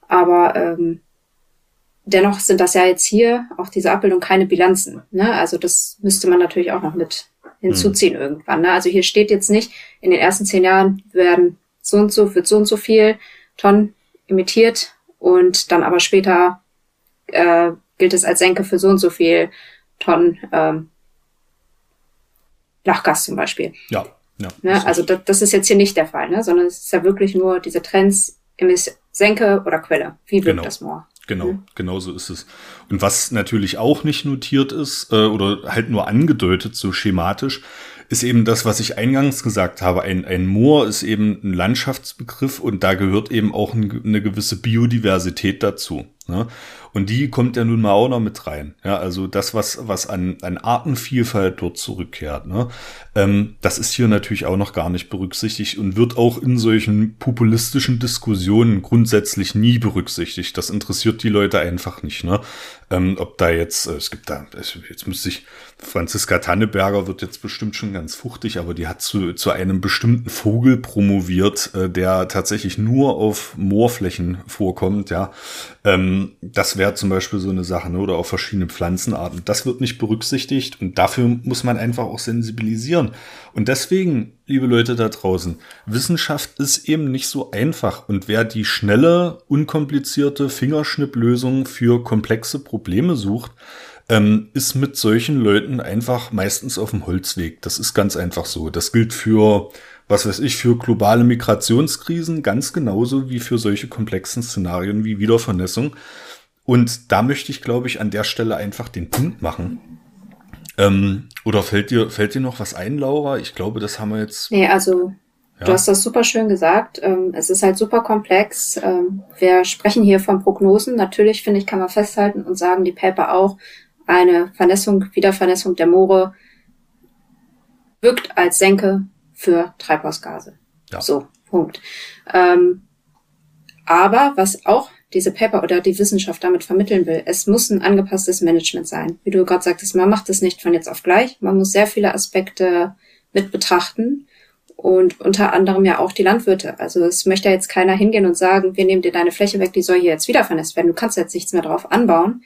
Aber ähm, dennoch sind das ja jetzt hier auch diese Abbildung keine Bilanzen. Ne? Also das müsste man natürlich auch noch mit hinzuziehen hm. irgendwann. Ne? Also hier steht jetzt nicht, in den ersten zehn Jahren werden so und so, wird so und so viel Tonnen emittiert und dann aber später äh, gilt es als Senke für so und so viel Tonnen ähm, Lachgas zum Beispiel. Ja. ja ne? Also das, das ist jetzt hier nicht der Fall, ne? sondern es ist ja wirklich nur diese Trends, Senke oder Quelle. Wie wirkt genau. das Moor? Genau, mhm. genau so ist es. Und was natürlich auch nicht notiert ist äh, oder halt nur angedeutet, so schematisch, ist eben das, was ich eingangs gesagt habe. Ein, ein Moor ist eben ein Landschaftsbegriff und da gehört eben auch eine gewisse Biodiversität dazu. Ne? Und die kommt ja nun mal auch noch mit rein. Ja, also das, was, was an, an Artenvielfalt dort zurückkehrt, ne? Ähm, das ist hier natürlich auch noch gar nicht berücksichtigt und wird auch in solchen populistischen Diskussionen grundsätzlich nie berücksichtigt. Das interessiert die Leute einfach nicht, ne? Ähm, ob da jetzt, äh, es gibt da, jetzt müsste ich, Franziska Tanneberger wird jetzt bestimmt schon ganz fuchtig, aber die hat zu, zu einem bestimmten Vogel promoviert, äh, der tatsächlich nur auf Moorflächen vorkommt, ja. Ähm, das wäre zum Beispiel so eine Sache, ne? oder auch verschiedene Pflanzenarten. Das wird nicht berücksichtigt und dafür muss man einfach auch sensibilisieren. Und deswegen, liebe Leute da draußen, Wissenschaft ist eben nicht so einfach. Und wer die schnelle, unkomplizierte Fingerschnipplösung für komplexe Probleme sucht, ähm, ist mit solchen Leuten einfach meistens auf dem Holzweg. Das ist ganz einfach so. Das gilt für was weiß ich, für globale Migrationskrisen ganz genauso wie für solche komplexen Szenarien wie Wiedervernässung. Und da möchte ich, glaube ich, an der Stelle einfach den Punkt machen. Ähm, oder fällt dir, fällt dir noch was ein, Laura? Ich glaube, das haben wir jetzt. Nee, also ja. du hast das super schön gesagt. Ähm, es ist halt super komplex. Ähm, wir sprechen hier von Prognosen. Natürlich, finde ich, kann man festhalten und sagen die Paper auch, eine Vernässung, Wiedervernässung der Moore wirkt als Senke für Treibhausgase. Ja. So, Punkt. Ähm, aber was auch diese Paper oder die Wissenschaft damit vermitteln will, es muss ein angepasstes Management sein. Wie du gerade sagtest, man macht es nicht von jetzt auf gleich. Man muss sehr viele Aspekte mit betrachten und unter anderem ja auch die Landwirte. Also es möchte jetzt keiner hingehen und sagen, wir nehmen dir deine Fläche weg, die soll hier jetzt wieder vernässt werden. Du kannst jetzt nichts mehr drauf anbauen,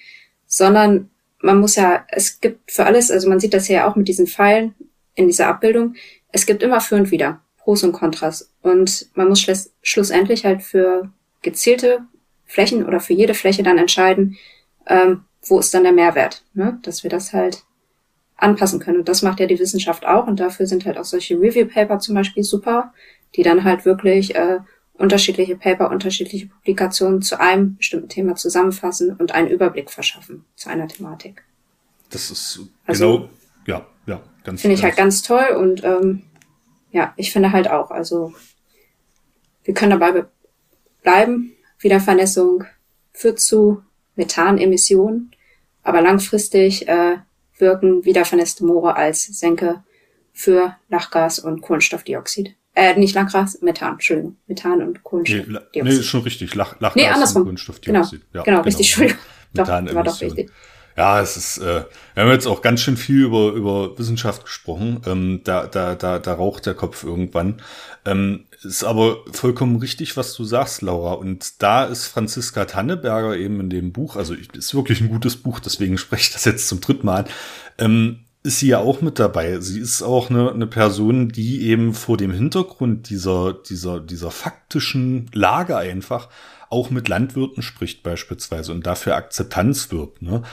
sondern man muss ja, es gibt für alles, also man sieht das ja auch mit diesen Pfeilen in dieser Abbildung, es gibt immer für und wieder, Pros und Kontras. Und man muss schluss, schlussendlich halt für gezielte Flächen oder für jede Fläche dann entscheiden, ähm, wo ist dann der Mehrwert, ne? dass wir das halt anpassen können. Und das macht ja die Wissenschaft auch. Und dafür sind halt auch solche Review-Paper zum Beispiel super, die dann halt wirklich äh, unterschiedliche Paper, unterschiedliche Publikationen zu einem bestimmten Thema zusammenfassen und einen Überblick verschaffen zu einer Thematik. Das ist also, genau, ja, ja, ganz. Finde ich halt ganz toll und ähm, ja, ich finde halt auch, also wir können dabei bleiben. Wiedervernässung führt zu Methanemissionen, aber langfristig äh, wirken wiedervernässte Moore als Senke für Lachgas und Kohlenstoffdioxid. Äh, nicht Lachgas, Methan, Entschuldigung. Methan und Kohlenstoffdioxid. Nee, nee ist schon richtig. Lach, Lachgas nee, andersrum. und Kohlenstoffdioxid. Genau, ja, genau, richtig, genau. Entschuldigung. Doch, war doch richtig. Ja, es ist, äh, wir haben jetzt auch ganz schön viel über, über Wissenschaft gesprochen. Ähm, da, da, da, da raucht der Kopf irgendwann. Ähm, ist aber vollkommen richtig, was du sagst, Laura. Und da ist Franziska Tanneberger eben in dem Buch, also ist wirklich ein gutes Buch, deswegen spreche ich das jetzt zum dritten Mal ähm, ist sie ja auch mit dabei. Sie ist auch eine, eine Person, die eben vor dem Hintergrund dieser, dieser, dieser faktischen Lage einfach auch mit Landwirten spricht beispielsweise und dafür Akzeptanz wirbt. Ne?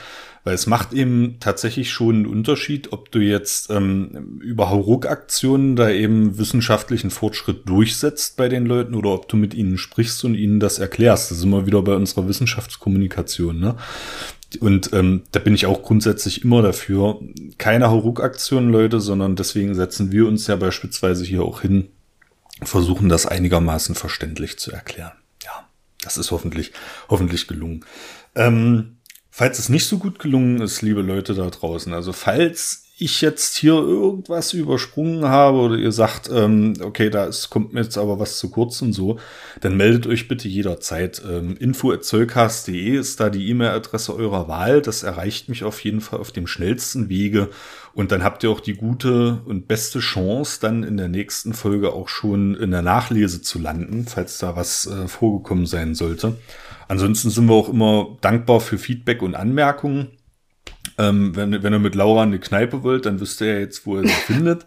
Weil es macht eben tatsächlich schon einen Unterschied, ob du jetzt ähm, über Hauruck-Aktionen da eben wissenschaftlichen Fortschritt durchsetzt bei den Leuten oder ob du mit ihnen sprichst und ihnen das erklärst. Das ist immer wieder bei unserer Wissenschaftskommunikation. Ne? Und ähm, da bin ich auch grundsätzlich immer dafür. Keine Hauruck-Aktionen, Leute, sondern deswegen setzen wir uns ja beispielsweise hier auch hin, versuchen das einigermaßen verständlich zu erklären. Ja, das ist hoffentlich, hoffentlich gelungen. Ähm, Falls es nicht so gut gelungen ist, liebe Leute da draußen, also falls ich jetzt hier irgendwas übersprungen habe oder ihr sagt, ähm, okay, da kommt mir jetzt aber was zu kurz und so, dann meldet euch bitte jederzeit. Ähm, info.zollcast.de ist da die E-Mail-Adresse eurer Wahl. Das erreicht mich auf jeden Fall auf dem schnellsten Wege. Und dann habt ihr auch die gute und beste Chance, dann in der nächsten Folge auch schon in der Nachlese zu landen, falls da was äh, vorgekommen sein sollte. Ansonsten sind wir auch immer dankbar für Feedback und Anmerkungen. Ähm, wenn, wenn ihr mit Laura eine Kneipe wollt, dann wisst ihr ja jetzt, wo ihr sie findet.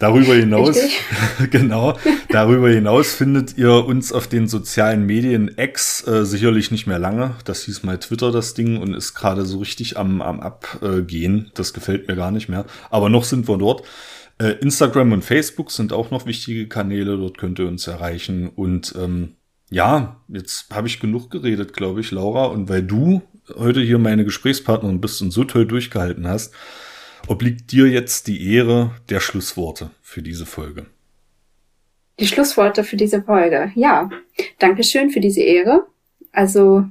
Darüber hinaus, genau, darüber hinaus findet ihr uns auf den sozialen Medien X äh, sicherlich nicht mehr lange. Das hieß mal Twitter, das Ding, und ist gerade so richtig am, am Abgehen. Das gefällt mir gar nicht mehr. Aber noch sind wir dort. Äh, Instagram und Facebook sind auch noch wichtige Kanäle. Dort könnt ihr uns erreichen. Und ähm, ja, jetzt habe ich genug geredet, glaube ich, Laura. Und weil du heute hier meine Gesprächspartnerin bist und so toll durchgehalten hast, obliegt dir jetzt die Ehre der Schlussworte für diese Folge. Die Schlussworte für diese Folge. Ja, Dankeschön für diese Ehre. Also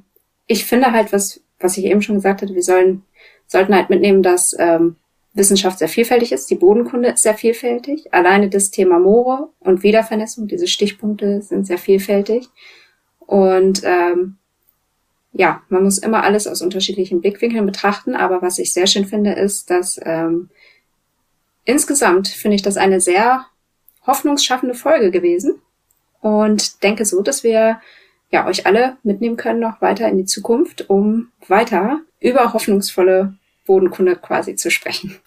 ich finde halt, was, was ich eben schon gesagt hatte, wir sollen, sollten halt mitnehmen, dass ähm, Wissenschaft sehr vielfältig ist. Die Bodenkunde ist sehr vielfältig. Alleine das Thema Moore und Wiedervernässung, diese Stichpunkte sind sehr vielfältig. Und ähm, ja, man muss immer alles aus unterschiedlichen Blickwinkeln betrachten. Aber was ich sehr schön finde, ist, dass ähm, insgesamt finde ich das eine sehr hoffnungsschaffende Folge gewesen. Und denke so, dass wir ja euch alle mitnehmen können noch weiter in die Zukunft, um weiter über hoffnungsvolle Bodenkunde quasi zu sprechen.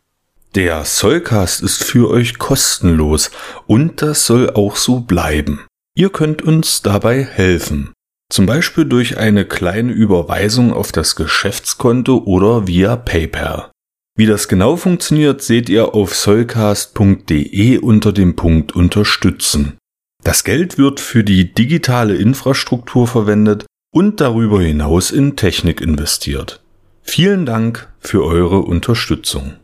Der Sollcast ist für euch kostenlos und das soll auch so bleiben. Ihr könnt uns dabei helfen. Zum Beispiel durch eine kleine Überweisung auf das Geschäftskonto oder via PayPal. Wie das genau funktioniert, seht ihr auf sollcast.de unter dem Punkt Unterstützen. Das Geld wird für die digitale Infrastruktur verwendet und darüber hinaus in Technik investiert. Vielen Dank für eure Unterstützung.